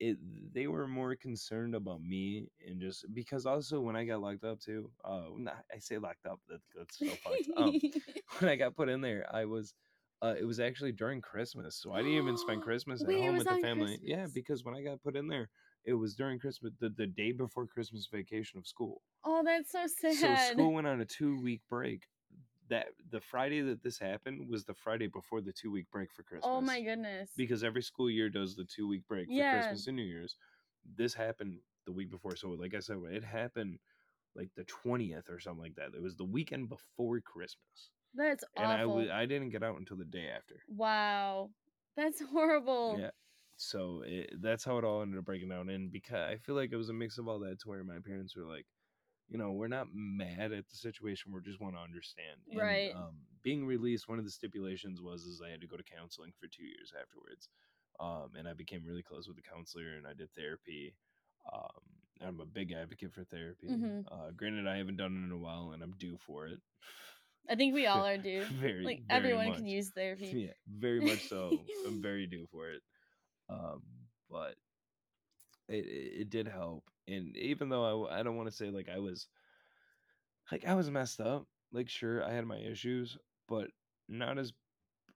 it they were more concerned about me and just because also when I got locked up too. Uh, not, I say locked up. That, that's so fucked. Um, when I got put in there, I was. Uh, it was actually during Christmas, so I didn't even spend Christmas at Wait, home with the family. Yeah, because when I got put in there, it was during Christmas, the, the day before Christmas vacation of school. oh, that's so sad. So school went on a two week break. That the Friday that this happened was the Friday before the two week break for Christmas. oh my goodness. Because every school year does the two week break for Yeah. Christmas and New Year's. This happened the week before. So like I said, it happened like the twentieth or something like that. It was the weekend before Christmas, That's awful and I awful. was I didn't get out until the day after. Wow. That's horrible. Yeah. So it, that's how it all ended up breaking down. And because I feel like it was a mix of all that to where my parents were like, you know, we're not mad at the situation. We just want to understand. And, Right. Um, being released, one of the stipulations was is I had to go to counseling for two years afterwards. Um, and I became really close with the counselor and I did therapy. Um, I'm a big advocate for therapy. Mhm. Uh, granted, I haven't done it in a while and I'm due for it. I think we all are due. very, Like very everyone can much. use therapy. Yeah, very much so. I'm very due for it. Um, but it it did help, and even though I, I don't want to say like I was like I was messed up, like sure I had my issues, but not as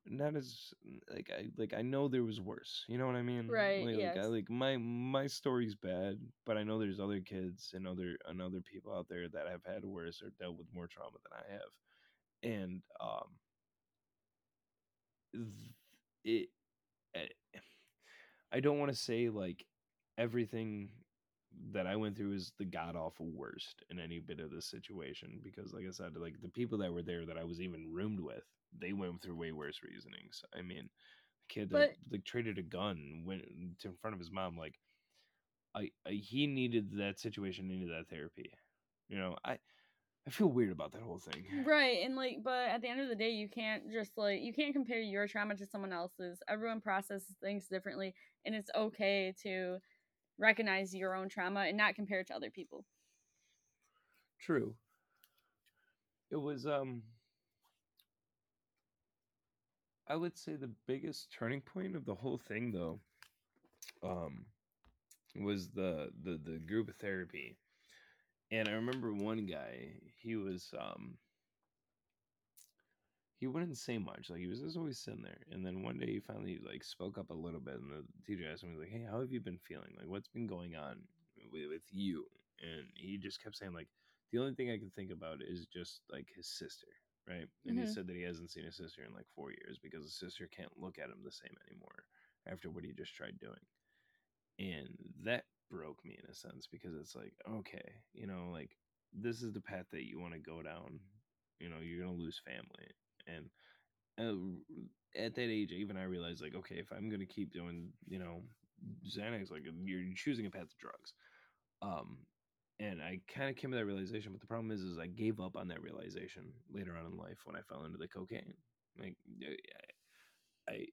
not as like I like I know there was worse. You know what I mean? Right, Like, like I like my my story's bad, but I know there's other kids and other and other people out there that have had worse or dealt with more trauma than I have. And um th- it eh, I don't want to say like everything that I went through is the god awful worst in any bit of this situation because, like I said, like the people that were there that I was even roomed with, they went through way worse reasonings. I mean, a kid that like traded a gun went to in front of his mom. Like, I, I he needed that situation, needed that therapy. You know, I I feel weird about that whole thing. Right, and like, but at the end of the day, you can't just like you can't compare your trauma to someone else's. Everyone processes things differently, and it's okay to recognize your own trauma and not compare it to other people. True. It was um I would say the biggest turning point of the whole thing though um was the the the group therapy. And I remember one guy, he was um he wouldn't say much. Like he was just always sitting there. And then one day he finally like spoke up a little bit and the teacher asked him, he like, Hey, how have you been feeling? Like what's been going on with, with you? And he just kept saying like the only thing I can think about is just like his sister, right? And he Mhm. said that he hasn't seen his sister in like four years because his sister can't look at him the same anymore after what he just tried doing. And that broke me in a sense because it's like, okay, you know, like this is the path that you want to go down. You know, you're gonna lose family, and uh, at that age, even I realized like, okay, if I'm gonna keep doing, you know, Xanax, like you're choosing a path to drugs. Um, and I kind of came to that realization, but the problem is, is I gave up on that realization later on in life when I fell into the cocaine. Like, I,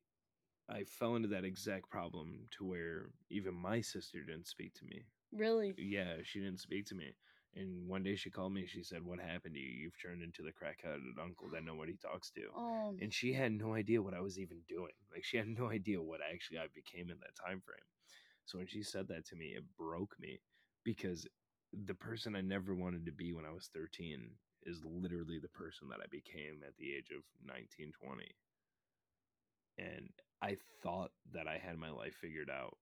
I fell into that exact problem to where even my sister didn't speak to me. Really, Yeah, she didn't speak to me. And one day she called me. She said, "What happened to you? You've turned into the crackheaded uncle that nobody talks to." oh, and she had no idea what I was even doing. Like she had no idea what actually I became in that time frame. So when she said that to me, it broke me because the person I never wanted to be when I was 13 is literally the person that I became at the age of 19, 20. And I thought that I had my life figured out,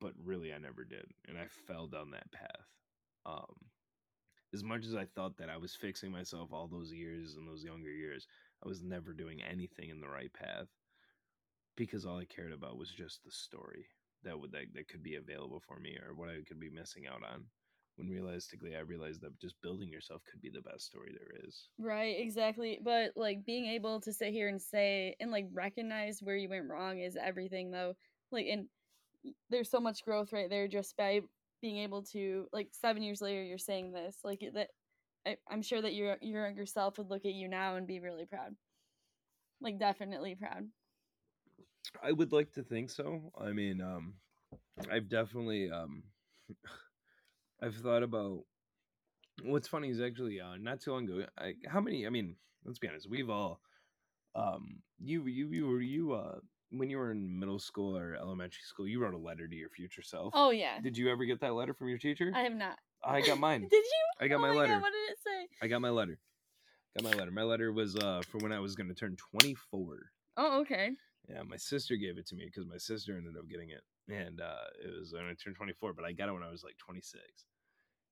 but really I never did. And I fell down that path. Um, as much as I thought that I was fixing myself all those years and those younger years, I was never doing anything in the right path because all I cared about was just the story that would that, that could be available for me or what I could be missing out on. When realistically, I realized that just building yourself could be the best story there is. right, exactly. But like being able to sit here and say and like recognize where you went wrong is everything, though. Like, and there's so much growth right there just by being able to like seven years later you're saying this like that I, i'm sure that your your younger self would look at you now and be really proud like definitely proud I would like to think so. I mean, um, I've definitely um, I've thought about. What's funny is actually uh, not too long ago. I, how many? I mean, let's be honest. We've all, um, you you you were you uh when you were in middle school or elementary school, you wrote a letter to your future self. oh yeah Did you ever get that letter from your teacher? i have not I got mine. did you I got Oh my God, letter. what did it say I got my letter. Got my letter. My letter was uh for when I was going to turn 24. oh okay Yeah, my sister gave it to me because my sister ended up getting it, and uh, it was when I turned 24. But I got it when I was like 26,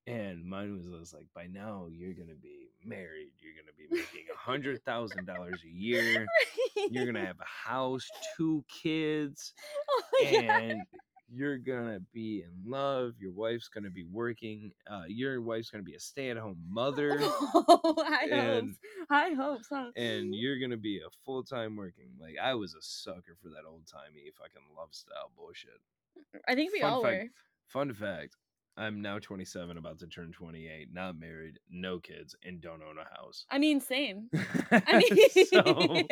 and mine was, was like, by now you're gonna be married, you're gonna be making a hundred thousand dollars a year, you're gonna have a house, two kids, oh my God. and you're gonna be in love. Your wife's gonna be working. Uh, your wife's gonna be a stay-at-home mother. oh, high and- hopes high hopes huh and you're gonna be a full time working. Like I was a sucker for that old timey fucking love style bullshit. i think we Fun all fact- were Fun fact: I'm now 27, about to turn 28, not married, no kids, and don't own a house. i mean same i mean so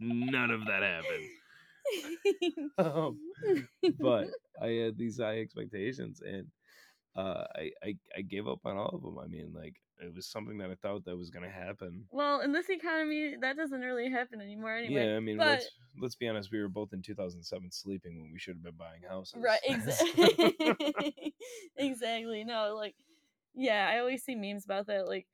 none of that happened. Um, but I had these high expectations, and uh, I, I I gave up on all of them. I mean, like it was something that I thought that was gonna happen. well in this economy that doesn't really happen anymore anyway Yeah, I mean, but let's let's be honest. We were both in 2007 sleeping when we should have been buying houses. Right, exactly. exactly. No, like, yeah, I always see memes about that. Like,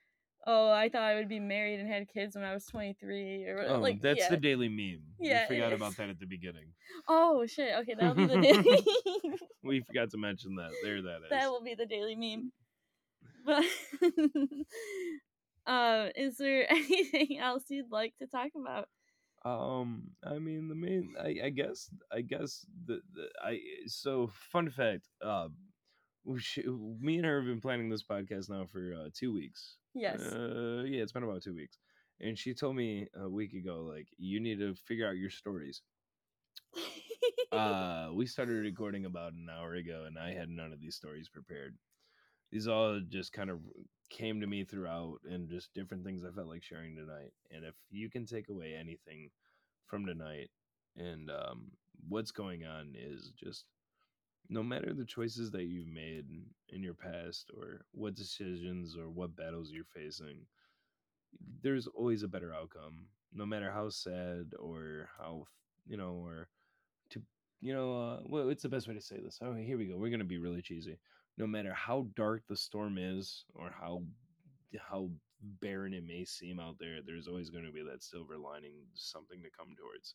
oh, I thought I would be married and had kids when I was 23 or Oh, like that's yeah. the daily meme. Yeah, we forgot about that at the beginning. Oh shit. Okay, that'll be the daily. We forgot to mention that. There, that is. that will be the daily meme. But uh, is there anything else you'd like to talk about? Um, I mean, the main, I, I guess, I guess the, the I. So, fun fact. Uh, we sh- me and her have been planning this podcast now for uh, two weeks. Yes. Uh, yeah, it's been about two weeks. And she told me a week ago, like, you need to figure out your stories. uh, we started recording about an hour ago, and I had none of these stories prepared. These all just kind of came to me throughout, and just different things I felt like sharing tonight. And if you can take away anything from tonight, and um, what's going on is just no matter the choices that you've made in your past, or what decisions or what battles you're facing, there's always a better outcome. No matter how sad or how you know, or to you know, uh, well, it's the best way to say this. Oh, here we go. We're gonna be really cheesy. No matter how dark the storm is, or how how barren it may seem out there, there's always going to be that silver lining, something to come towards.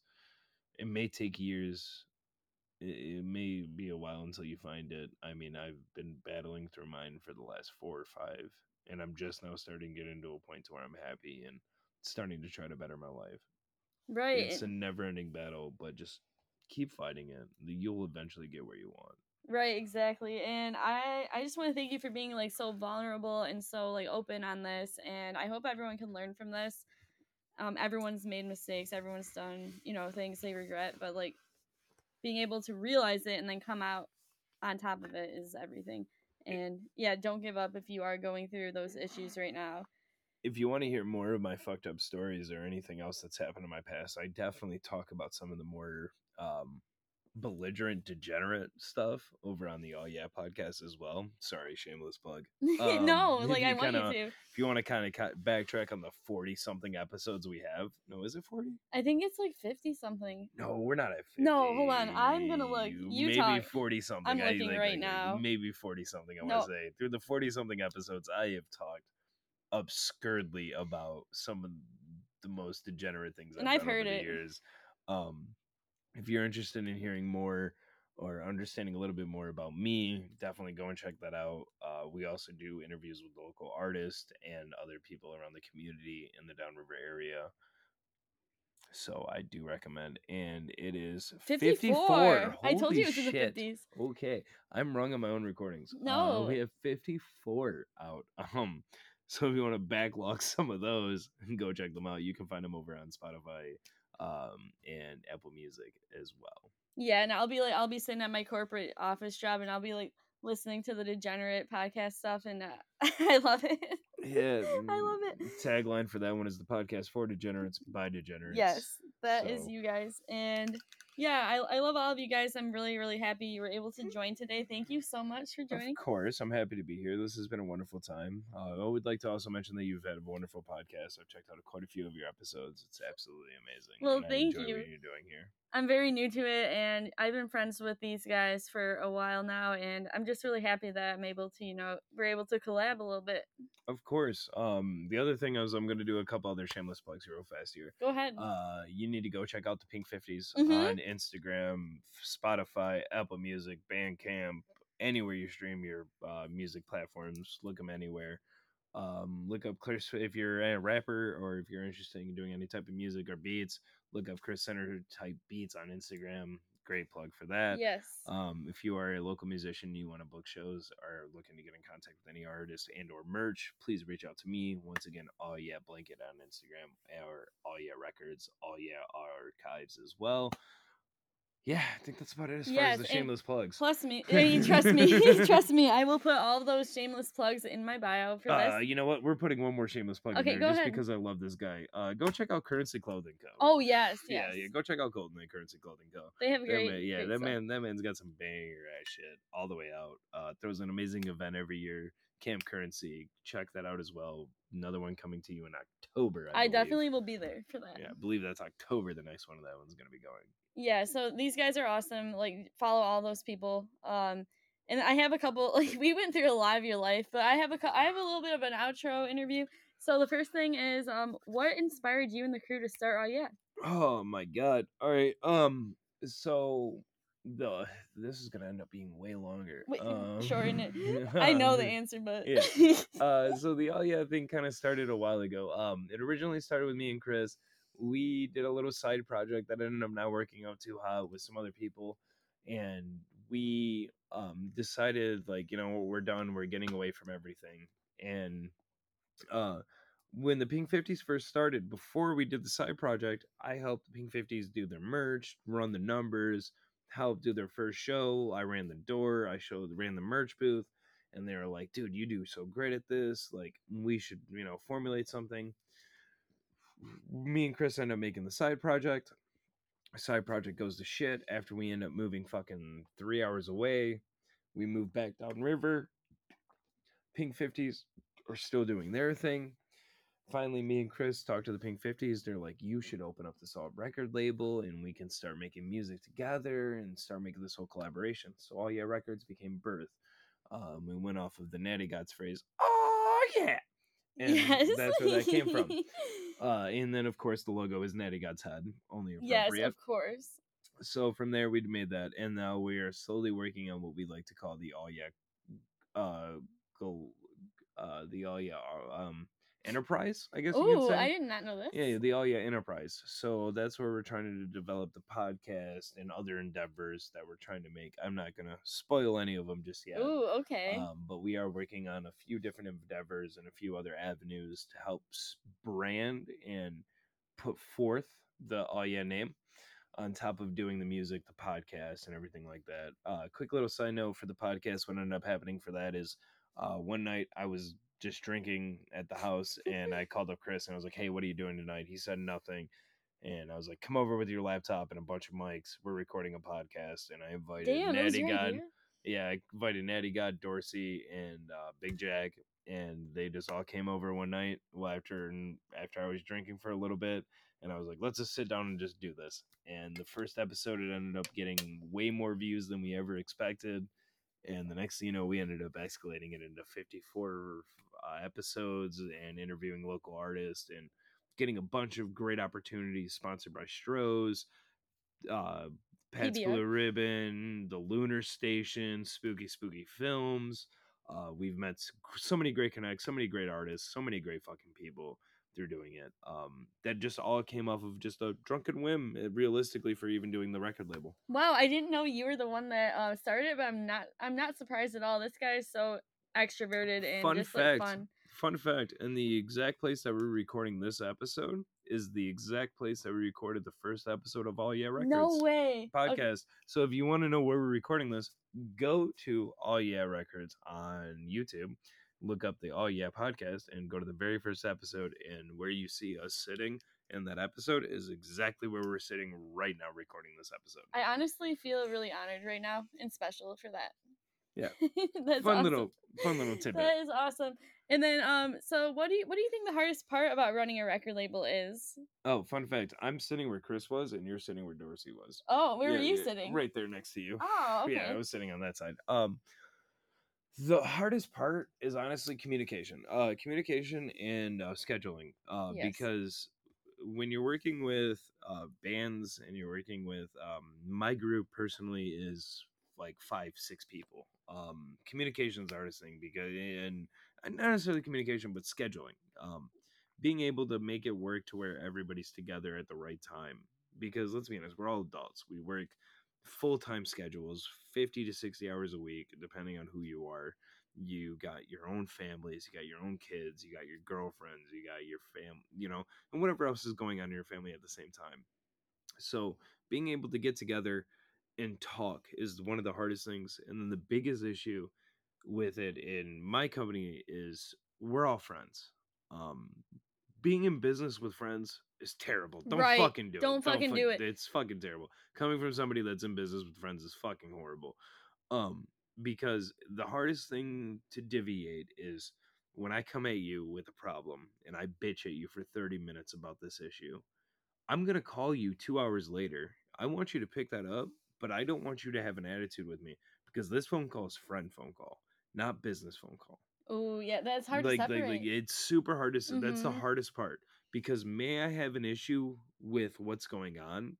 It may take years. It, it may be a while until you find it. I mean, I've been battling through mine for the last four or five, and I'm just now starting to get into a point to where I'm happy and starting to try to better my life. right. It's a never-ending battle, but just keep fighting it. You'll eventually get where you want. Right, exactly. And I I just want to thank you for being like so vulnerable and so like open on this and I hope everyone can learn from this. Um everyone's made mistakes, everyone's done, you know, things they regret, but like being able to realize it and then come out on top of it is everything. And yeah, don't give up if you are going through those issues right now. if you want to hear more of my fucked up stories or anything else that's happened in my past, I definitely talk about some of the more um, belligerent, degenerate stuff over on the Aw Yeah podcast as well. Sorry, shameless plug. Um, no, like I you want kinda- you to. If you want to kind of backtrack on the 40 something episodes we have, no, is it 40? I think it's like 50 something. No, we're not at 50. No, hold on. I'm gonna look. You maybe. 40 something. I'm I, looking like, right like, now. Maybe 40 something, I No. want to say. Through the 40 something episodes, I have talked absurdly about some of the most degenerate things And I've, I've done over heard it. years. Um, if you're interested in hearing more or understanding a little bit more about me, definitely go and check that out. Uh, we also do interviews with local artists and other people around the community in the Downriver area. So I do recommend, and it is 54. 54. I told you it was in the 50s. Okay, I'm wrong on my own recordings. Uh, No. we have 54 out. Um, so if you want to backlog some of those, go check them out. You can find them over on Spotify, um, and Apple Music as well. Yeah, and I'll be like, I'll be sitting at my corporate office job, and I'll be like listening to the degenerate podcast stuff, and uh, I love it. Yeah, I love it. Tagline for that one is the podcast for degenerates by degenerates. Yes, that is So- you guys, and yeah, I, I love all of you guys. I'm really really happy you were able to join today. Thank you so much for joining. Of course, I'm happy to be here. This has been a wonderful time. Uh, I would like to also mention that you've had a wonderful podcast. I've checked out quite a few of your episodes. It's absolutely amazing. Well, thank you. What you're doing here. I'm very new to it, and I've been friends with these guys for a while now, and I'm just really happy that I'm able to, you know, we're able to collab a little bit. Of course. Um, the other thing is I'm going to do a couple other shameless plugs real fast here. Go ahead. Uh, you need to go check out the Pink Fifties Mhm. on Instagram, Spotify, Apple Music, Bandcamp, anywhere you stream your uh, music platforms. Look them anywhere. Um, look up Chris if you're a rapper or if you're interested in doing any type of music or beats. Look up Chris Center type beats on Instagram. Great plug for that. yes. Um, if you are a local musician, you want to book shows, or looking to get in contact with any artist and or merch, please reach out to me. Once again, aw yeah blanket on Instagram or aw yeah records, aw yeah archives as well. Yeah, I think that's about it as far as the shameless plugs. Plus me, I mean, trust me, trust me. I will put all those shameless plugs in my bio for Uh, this. you know what? We're putting one more shameless plug Okay, in go there just ahead. because I love this guy. Uh, go check out Currency Clothing Co. Oh yes, yeah, yes. yeah. yeah. Go check out Golden Age Currency Clothing Co. They have That great. man- yeah, great that stuff. man, that man's got some banger ass shit all the way out. Uh, throws an amazing event every year. Camp Currency, check that out as well. Another one coming to you in October. I, I definitely will be there for that. yeah, I believe that's October. The next one of that one's gonna be going. Yeah so these guys are awesome like follow all those people um and i have a couple like we went through a lot of your life but i have a i have a little bit of an outro interview So the first thing is, um, what inspired you and the crew to start? aw yeah. Oh my god. All right. Um. So the this is gonna end up being way longer. Wait, um, shorten it. I know the answer, but Yeah. uh, so the aw yeah thing kind of started a while ago. Um, it originally started with me and Chris. We did a little side project that ended up now working out too hot with some other people, and we um decided like you know we're done. We're getting away from everything, and uh when the Pink 50s first started, before we did the side project, I helped the Pink 50s do their merch, run the numbers, help do their first show. I ran the door, I showed ran the merch booth, and they were like, "Dude, you do so great at this. Like, we should, you know, formulate something." Me and Chris end up making the side project. Side project goes to shit after we end up moving fucking three hours away. We move back downriver. Pink 50s are still doing their thing finally me and chris talk to the pink 50s they're like you should open up this alt record label and we can start making music together and start making this whole collaboration so aw yeah records became birth um, we went off of the natty gods phrase oh yeah and yes. that's where that came from uh, and then of course the logo is natty god's head only yes, of course. so from there we'd made that and now we are slowly working on what we like to call the aw yeah uh go uh the aw yeah um enterprise i guess you could Oh, I did not know this. yeah, the Aw Yeah Enterprise. So that's where we're trying to develop the podcast and other endeavors that we're trying to make. I'm not gonna spoil any of them just yet. Ooh, okay. Um, but we are working on a few different endeavors and a few other avenues to help brand and put forth the Aw Yeah name on top of doing the music, the podcast, and everything like that. Uh, quick little side note for the podcast: what ended up happening for that is uh, one night I was just drinking at the house, and I called up Chris and I was like, "Hey, what are you doing tonight?" He said nothing. And I was like, "Come over with your laptop and a bunch of mics. We're recording a podcast." And I invited Damn, Natty God idea. yeah, I invited Natty God, Dorsey, and uh, Big Jack, and they just all came over one night well, after after I was drinking for a little bit, and I was like, let's just sit down and just do this. And the first episode, it ended up getting way more views than we ever expected, and the next thing you know, we ended up escalating it into 54 uh, episodes and interviewing local artists and getting a bunch of great opportunities sponsored by Stroh's, uh, Pabst PBR. Blue Ribbon, the Lunar Station, Spooky Spooky Films. Uh, we've met so many great connects, so many great artists, so many great fucking people through doing it. Um, that just all came off of just a drunken whim, uh, realistically, for even doing the record label. Wow, I didn't know you were the one that uh, started it, but I'm not. I'm not surprised at all. This guy is so extroverted and Fun just fact. like fun. Fun fact: and the exact place that we're recording this episode is the exact place that we recorded the first episode of Aw Yeah Records. No way. Okay. podcast. So if you want to know where we're recording this, go to Aw Yeah Records on YouTube, look up the Aw Yeah podcast, and go to the very first episode. And where you see us sitting in that episode is exactly where we're sitting right now, recording this episode. I honestly feel really honored right now and special for that. Yeah. That's fun awesome. little, fun little tidbit. That is awesome. And then, um, so what do you what do you think the hardest part about running a record label is? Oh, fun fact: I'm sitting where Chris was, and you're sitting where Dorsey was. Oh, where Yeah, were you yeah, sitting? Right there next to you. Oh, okay. Yeah, I was sitting on that side. Um, the hardest part is honestly communication. Uh, communication and uh, scheduling. Uh, Yes. because when you're working with uh, bands and you're working with um, my group personally is like five six people um communication's thing because and and not necessarily communication but scheduling um being able to make it work to where everybody's together at the right time. Because let's be honest we're all adults. We work full-time schedules 50 to 60 hours a week depending on who you are. You got your own families you got your own kids you got your girlfriends you got your fam you know and whatever else is going on in your family at the same time. So being able to get together and talk is one of the hardest things and then the biggest issue with it in my company is we're all friends. Um being in business with friends is terrible. Don't Right. fucking do Don't it fucking do it. it's fucking terrible. Coming from somebody that's in business with friends is fucking horrible. Um because the hardest thing to deviate is when i come at you with a problem and i bitch at you for 30 minutes about this issue i'm going to call you 2 hours later. I want you to pick that up but i don't want you to have an attitude with me because this phone call is friend phone call not business phone call Oh yeah, that's hard like, to separate. like like it's super hard to s- that's the Mhm. hardest part because may I have an issue with what's going on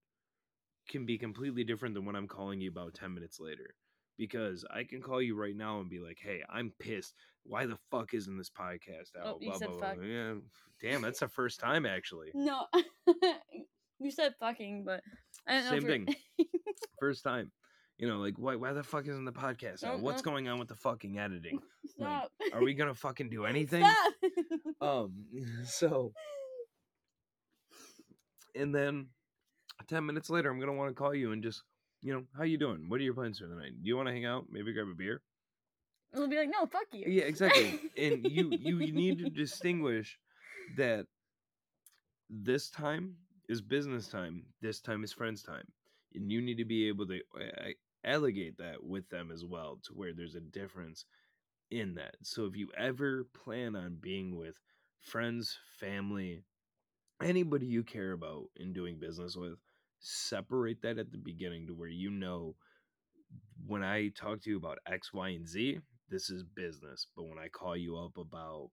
can be completely different than what I'm calling you about 10 minutes later. Because I can call you right now and be like, "Hey, I'm pissed. Why the fuck isn't this podcast out?" Oh, you said fuck. Yeah, damn, that's the first time actually. no, you said fucking, but I don't know. Same you're- First time. You know, like why why the fuck isn't the podcast? Nope, What's going on with the fucking editing? Stop. Are we gonna fucking do anything? Stop. Um, so, and then ten minutes later, I'm gonna want to call you and just, you know, how you doing? What are your plans for the night? Do you want to hang out? Maybe grab a beer? We'll be like, no, fuck you. Yeah, exactly. and you you need to distinguish that this time is business time. This time is friends time, and you need to be able to eh, allegate that with them as well, to where there's a difference in that. So if you ever plan on being with friends, family, anybody you care about in doing business with, separate that at the beginning to where you know when I talk to you about X, Y, and Z, this is business. But when I call you up about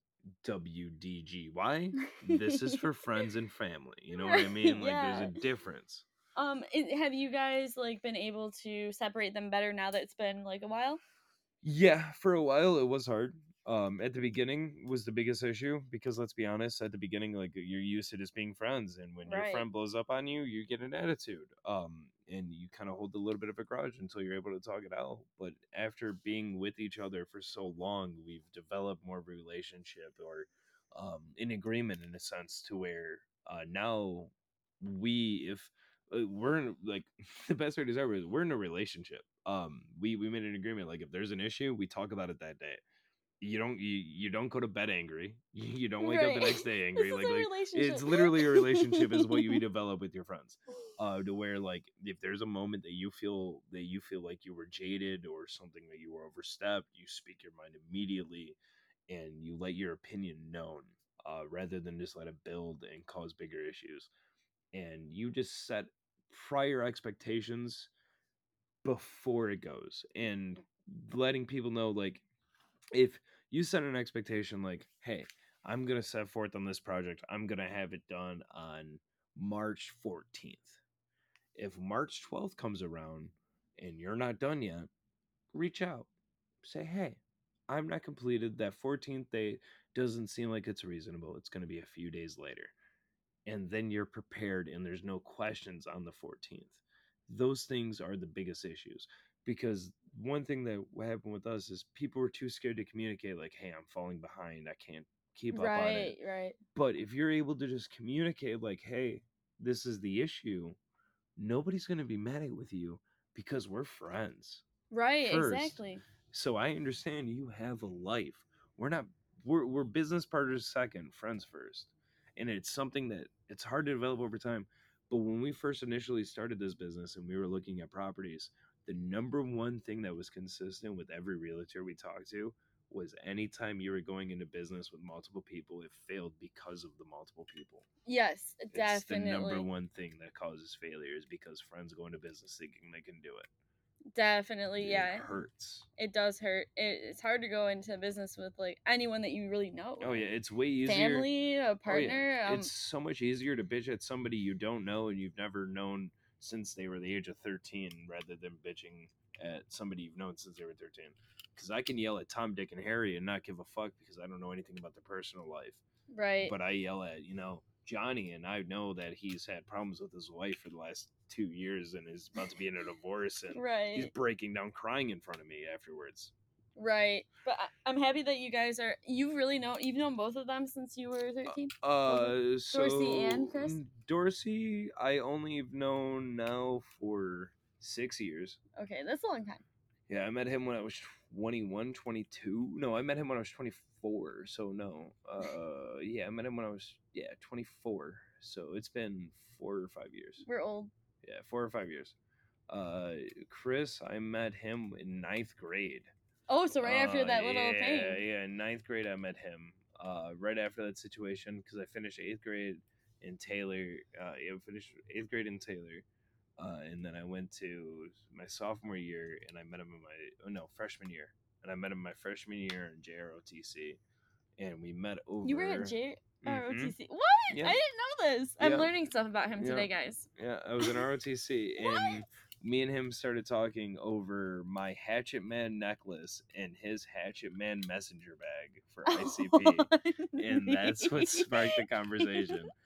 WDGY, this is for friends and family. You know what I mean? Like yeah. there's a difference. Um, have you guys like been able to separate them better now that it's been like a while? Yeah, for a while it was hard. Um, at the beginning was the biggest issue because let's be honest, at the beginning, like you're used to just being friends, and when your friend blows up on you, you get an attitude. Um, and you kind of hold a little bit of a grudge until you're able to talk it out. But after being with each other for so long, we've developed more of a relationship or um, an agreement in a sense to where uh, now we if we're in like the best way to describe it is we're in a relationship. Um, we we made an agreement like if there's an issue, we talk about it that day. You don't you, you don't go to bed angry. You, don't wake up the next day angry. Like like it's literally a relationship is what you develop with your friends. Uh, to where like if there's a moment that you feel that you feel like you were jaded or something that you were overstepped, you speak your mind immediately, and you let your opinion known uh, rather than just let it build and cause bigger issues. And you just set prior expectations before it goes and mm. letting people know like if you set an expectation like hey i'm going to set forth on this project i'm going to have it done on march 14th if march 12th comes around and you're not done yet reach out. Say hey i'm not completed. That 14th date doesn't seem like it's reasonable. It's going to be a few days later and then you're prepared and there's no questions on the 14th those things are the biggest issues because one thing that happened with us is people were too scared to communicate like hey i'm falling behind i can't keep up on it right, right. but if you're able to just communicate like hey this is the issue nobody's going to be mad at with you because we're friends Right, first. exactly. so i understand you have a life we're not we're, we're business partners second friends first and it's something that it's hard to develop over time but when we first initially started this business and we were looking at properties the number one thing that was consistent with every realtor we talked to was anytime you were going into business with multiple people it failed because of the multiple people Yes, it's definitely. the number one thing that causes failure is because friends go into business thinking they can do it Definitely, yeah. it hurts It does hurt. It, it's hard to go into business with like anyone that you really know. oh yeah it's way easier family, a Oh, yeah. partner. um, it's so much easier to bitch at somebody you don't know and you've never known since they were the age of 13 rather than bitching at somebody you've known since they were 13 because i can yell at tom dick and harry and not give a fuck because i don't know anything about their personal life right. but i yell at you know johnny and i know that he's had problems with his wife for the last two years and is about to be in a divorce and right. he's breaking down crying in front of me afterwards Right. But I, I'm happy that you guys are. You really know. You've known both of them since you were 13. Uh, so Dorsey and Chris? Dorsey, I only have known now for six years. Okay, that's a long time. Yeah, I met him when I was 21, 22. No, I met him when I was 24. So no. Uh, yeah, I met him when I was yeah 24. So it's been four or five years. We're old. Yeah, four or five years. Uh, Chris, I met him in ninth grade. Oh, so right after Uh, that little yeah, thing. Yeah, in ninth grade I met him. Uh, right after that situation, because I finished eighth grade in Taylor. Uh, yeah, I finished eighth grade in Taylor, uh, and then I went to my sophomore year, and I met him in my oh no freshman year. and I met him my freshman year in JROTC, and we met over. You were at J Mhm. ROTC. What? Yeah. I didn't know this. I'm Yeah. learning stuff about him Yeah. today, guys. Yeah, I was in ROTC, and me and him started talking over my Hatchet Man necklace and his Hatchet Man messenger bag for ICP, and that's what sparked the conversation.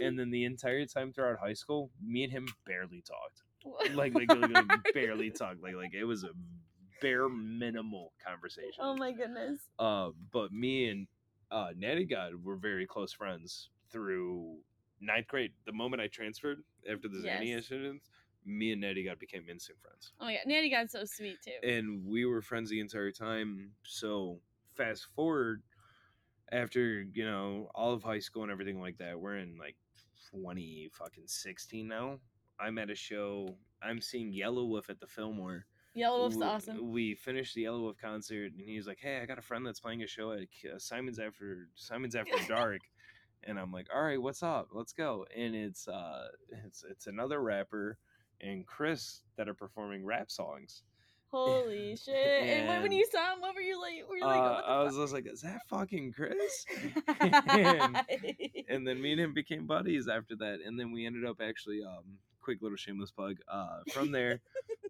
And then the entire time throughout high school, me and him barely talked. Like, like, like, like barely talked. Like, like it was a bare minimal conversation. Oh my goodness. Uh, but me and uh, Natty God were very close friends through ninth grade. The moment I transferred after the Xanny Yes. incident, me and Natty God became instant friends. Oh yeah, Natty God's so sweet too. And we were friends the entire time. So fast forward after, you know, all of high school and everything like that, we're in like 20 fucking 16 now. I'm at a show. I'm seeing Yelawolf at the Fillmore Yelawolf's w- awesome. We finished the Yelawolf concert, and he's like, "Hey, I got a friend that's playing a show at uh, Simon's After Simon's After Dark," and I'm like, "All right, what's up? Let's go." And it's uh, it's it's another rapper and Chris that are performing rap songs. Holy shit! And when, when you saw him, what were you like? Were you Uh, like, the I was just like, "Is that fucking Chris?" and, and then me and him became buddies after that, and then we ended up actually um, quick little shameless plug. Uh, from there,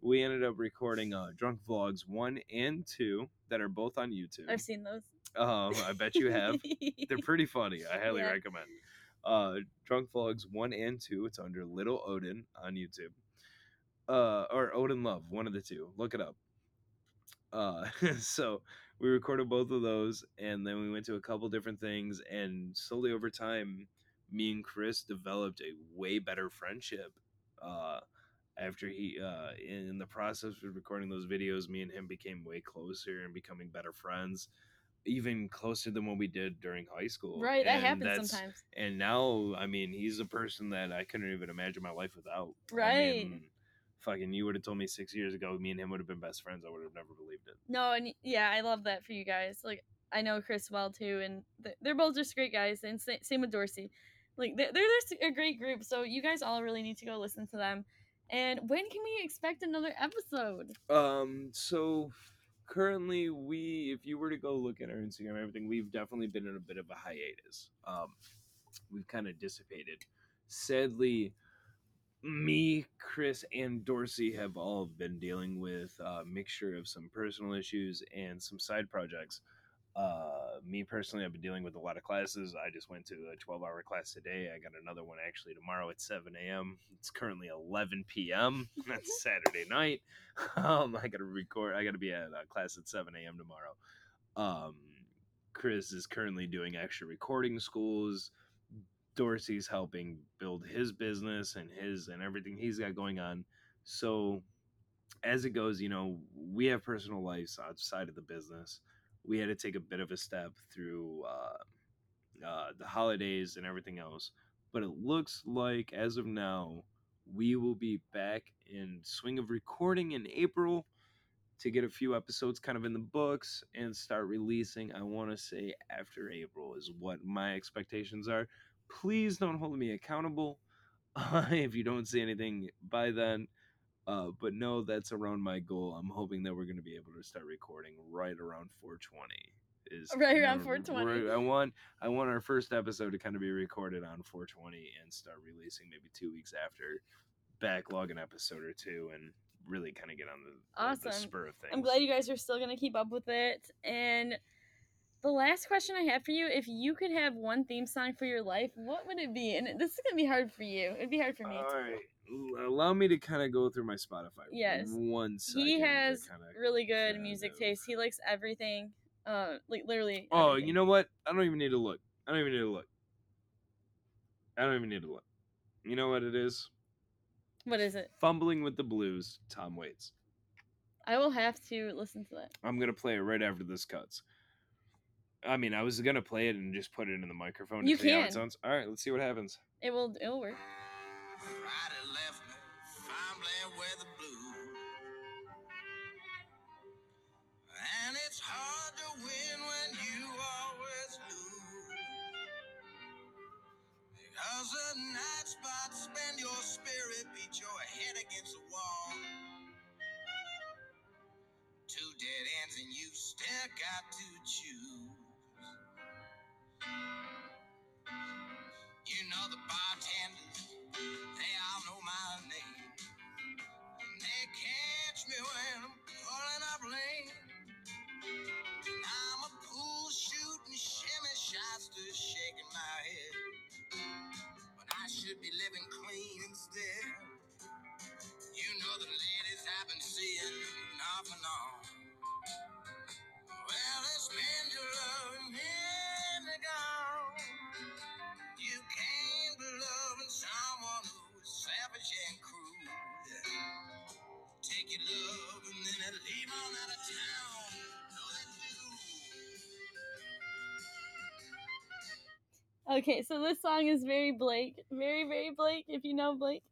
we ended up recording uh, drunk vlogs one and two that are both on YouTube. I've seen those. Um, I bet you have. They're pretty funny. I highly Yeah. recommend. Uh, drunk vlogs one and two. It's under Little Odin on YouTube. Uh, or Odin Love, one of the two. Look it up. Uh, so we recorded both of those, and then we went to a couple different things, and slowly over time, me and Chris developed a way better friendship. Uh, after he, uh, in the process of recording those videos, me and him became way closer and becoming better friends, even closer than what we did during high school. right, that And happens that's- sometimes. And now, I mean, he's a person that I couldn't even imagine my life without. I Right. mean, fucking, you would have told me six years ago, me and him would have been best friends. I would have never believed it. No, and yeah, I love that for you guys. Like, I know Chris well too, and they're both just great guys. And same with Dorsey. Like, they're, they're just a great group. So you guys all really need to go listen to them. And when can we expect another episode? Um, so currently we if you were to go look at our Instagram and everything, we've definitely been in a bit of a hiatus. Um we've kind of dissipated. Sadly, me, Chris, and Dorsey have all been dealing with a mixture of some personal issues and some side projects. Uh, me personally, I've been dealing with a lot of classes. I just went to a 12 hour class today. I got another one actually tomorrow at 7 a.m. It's currently 11 p.m. That's Saturday night. Um, I got to record, I got to be at a class at 7 a.m. tomorrow. Um, Chris is currently doing extra recording schools. Dorsey's helping build his business and his and everything he's got going on. So as it goes, you know, we have personal lives outside of the business. We had to take a bit of a step through uh, uh, the holidays and everything else. But it looks like as of now, we will be back in swing of recording in April to get a few episodes kind of in the books and start releasing. I want to say after April is what my expectations are. Please don't hold me accountable if you don't see anything by then. Uh, but no, that's around my goal. I'm hoping that we're going to be able to start recording right around 420. Is Right around 420. I want I want our first episode to kind of be recorded on 420 and start releasing maybe two weeks after, backlog an episode or two, and really kind of get on the, the- the Awesome. spur of things. I'm glad you guys are still gonna keep up with it. And the last question I have for you: If you could have one theme song for your life, what would it be? And this is gonna be hard for you. It'd be hard for me. All too. right, allow me to kind of go through my Spotify. Yes. one second. He has really good music of- taste. He likes everything. Uh, like literally. Oh, everything. you know what? I don't even need to look. I don't even need to look. I don't even need to look. You know what it is? what is it? Fumbling with the Blues, Tom Waits. I will have to listen to that. I'm gonna play it right after this cuts. I mean, I was gonna play it and just put it in the microphone You see how can. it sounds. All right, let's see what happens. It will. It'll work. Got to choose. You know the bartenders, they all know my name. And they catch me when I'm pulling up lane. And I'm a pool shooting shimmy shots to shaking my head. But I should be living clean instead. You know the ladies I've been seeing Okay, so this song is very Blake, very very Blake. If you know Blake,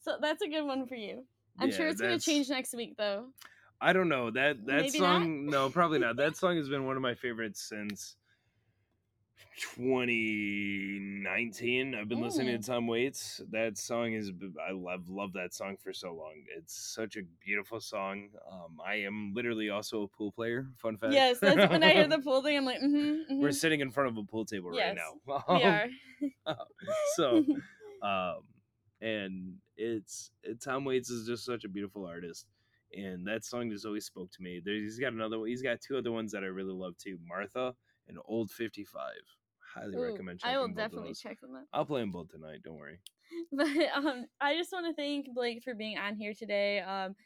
so that's a good one for you. I'm sure Yeah, it's gonna change next week though. I don't know that that Maybe song. No, probably not. That song has been one of my favorites since 2019. I've been listening Mm. to Tom Waits. That song is I love love that song for so long. It's such a beautiful song. Um, I am literally also a pool player. Fun fact. Yes, that's when I hear the pool thing. I'm like, mm-hmm, We're sitting in front of a pool table right Yes, now. we are. so um and it's it, tom waits is just such a beautiful artist and that song just always spoke to me There's, he's got another one he's got two other ones that i really love too martha and old 55 highly Ooh, recommend checking I will both definitely those. check them out. i'll play them both tonight don't worry But um, I just want to thank Blake for being on here today. Um,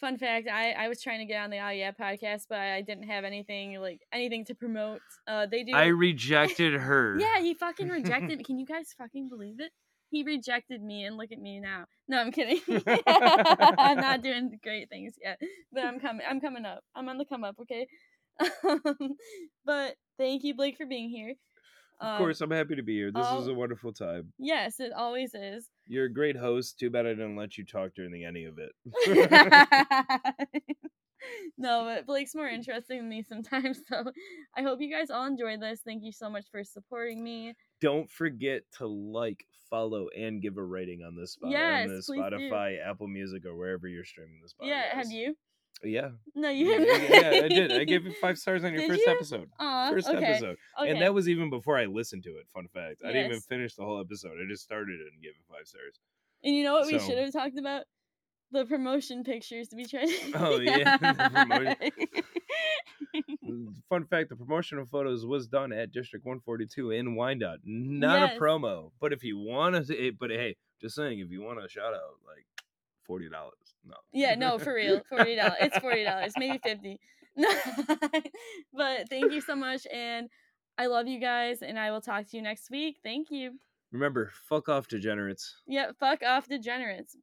fun fact: I I was trying to get on the Oh Yeah podcast, but I didn't have anything like anything to promote. Uh, they do. i rejected her yeah, he fucking rejected me. Can you guys fucking believe it? He rejected me, and look at me now. No, I'm kidding. I'm not doing great things yet, but I'm coming. I'm coming up. I'm on the come up. Okay. Um, but thank you, Blake, for being here. Of Um, course i'm happy to be here this is a wonderful time Yes, it always is. you're a great host too bad i didn't let you talk during the any of it no, but Blake's more interesting than me sometimes. So I hope you guys all enjoyed this. Thank you so much for supporting me. don't forget to like, follow, and give a rating on this spot Yes, on this please do. Spotify, Apple Music, or wherever you're streaming this. Podcast. Yeah, have you? Yeah, No, you yeah, haven't. yeah, I did. I gave you five stars on your Did first you? episode. Aw, First okay. episode, okay. and that was even before I listened to it. Fun fact: I didn't even finish the whole episode. I just started it and gave it five stars. And you know what we should have talked about? The promotion pictures to be trying. Oh, yeah. Fun fact: the promotional photos was done at District 142 in Wyandotte. Not Yes. a promo, but if you want to, eh, but hey, just saying, if you want a shout out, like forty dollars. No. yeah, no, for real, forty dollars. It's forty dollars, maybe fifty. No, but thank you so much, and I love you guys, and I will talk to you next week. Thank you. Remember, fuck off, degenerates. Yeah, fuck off degenerates.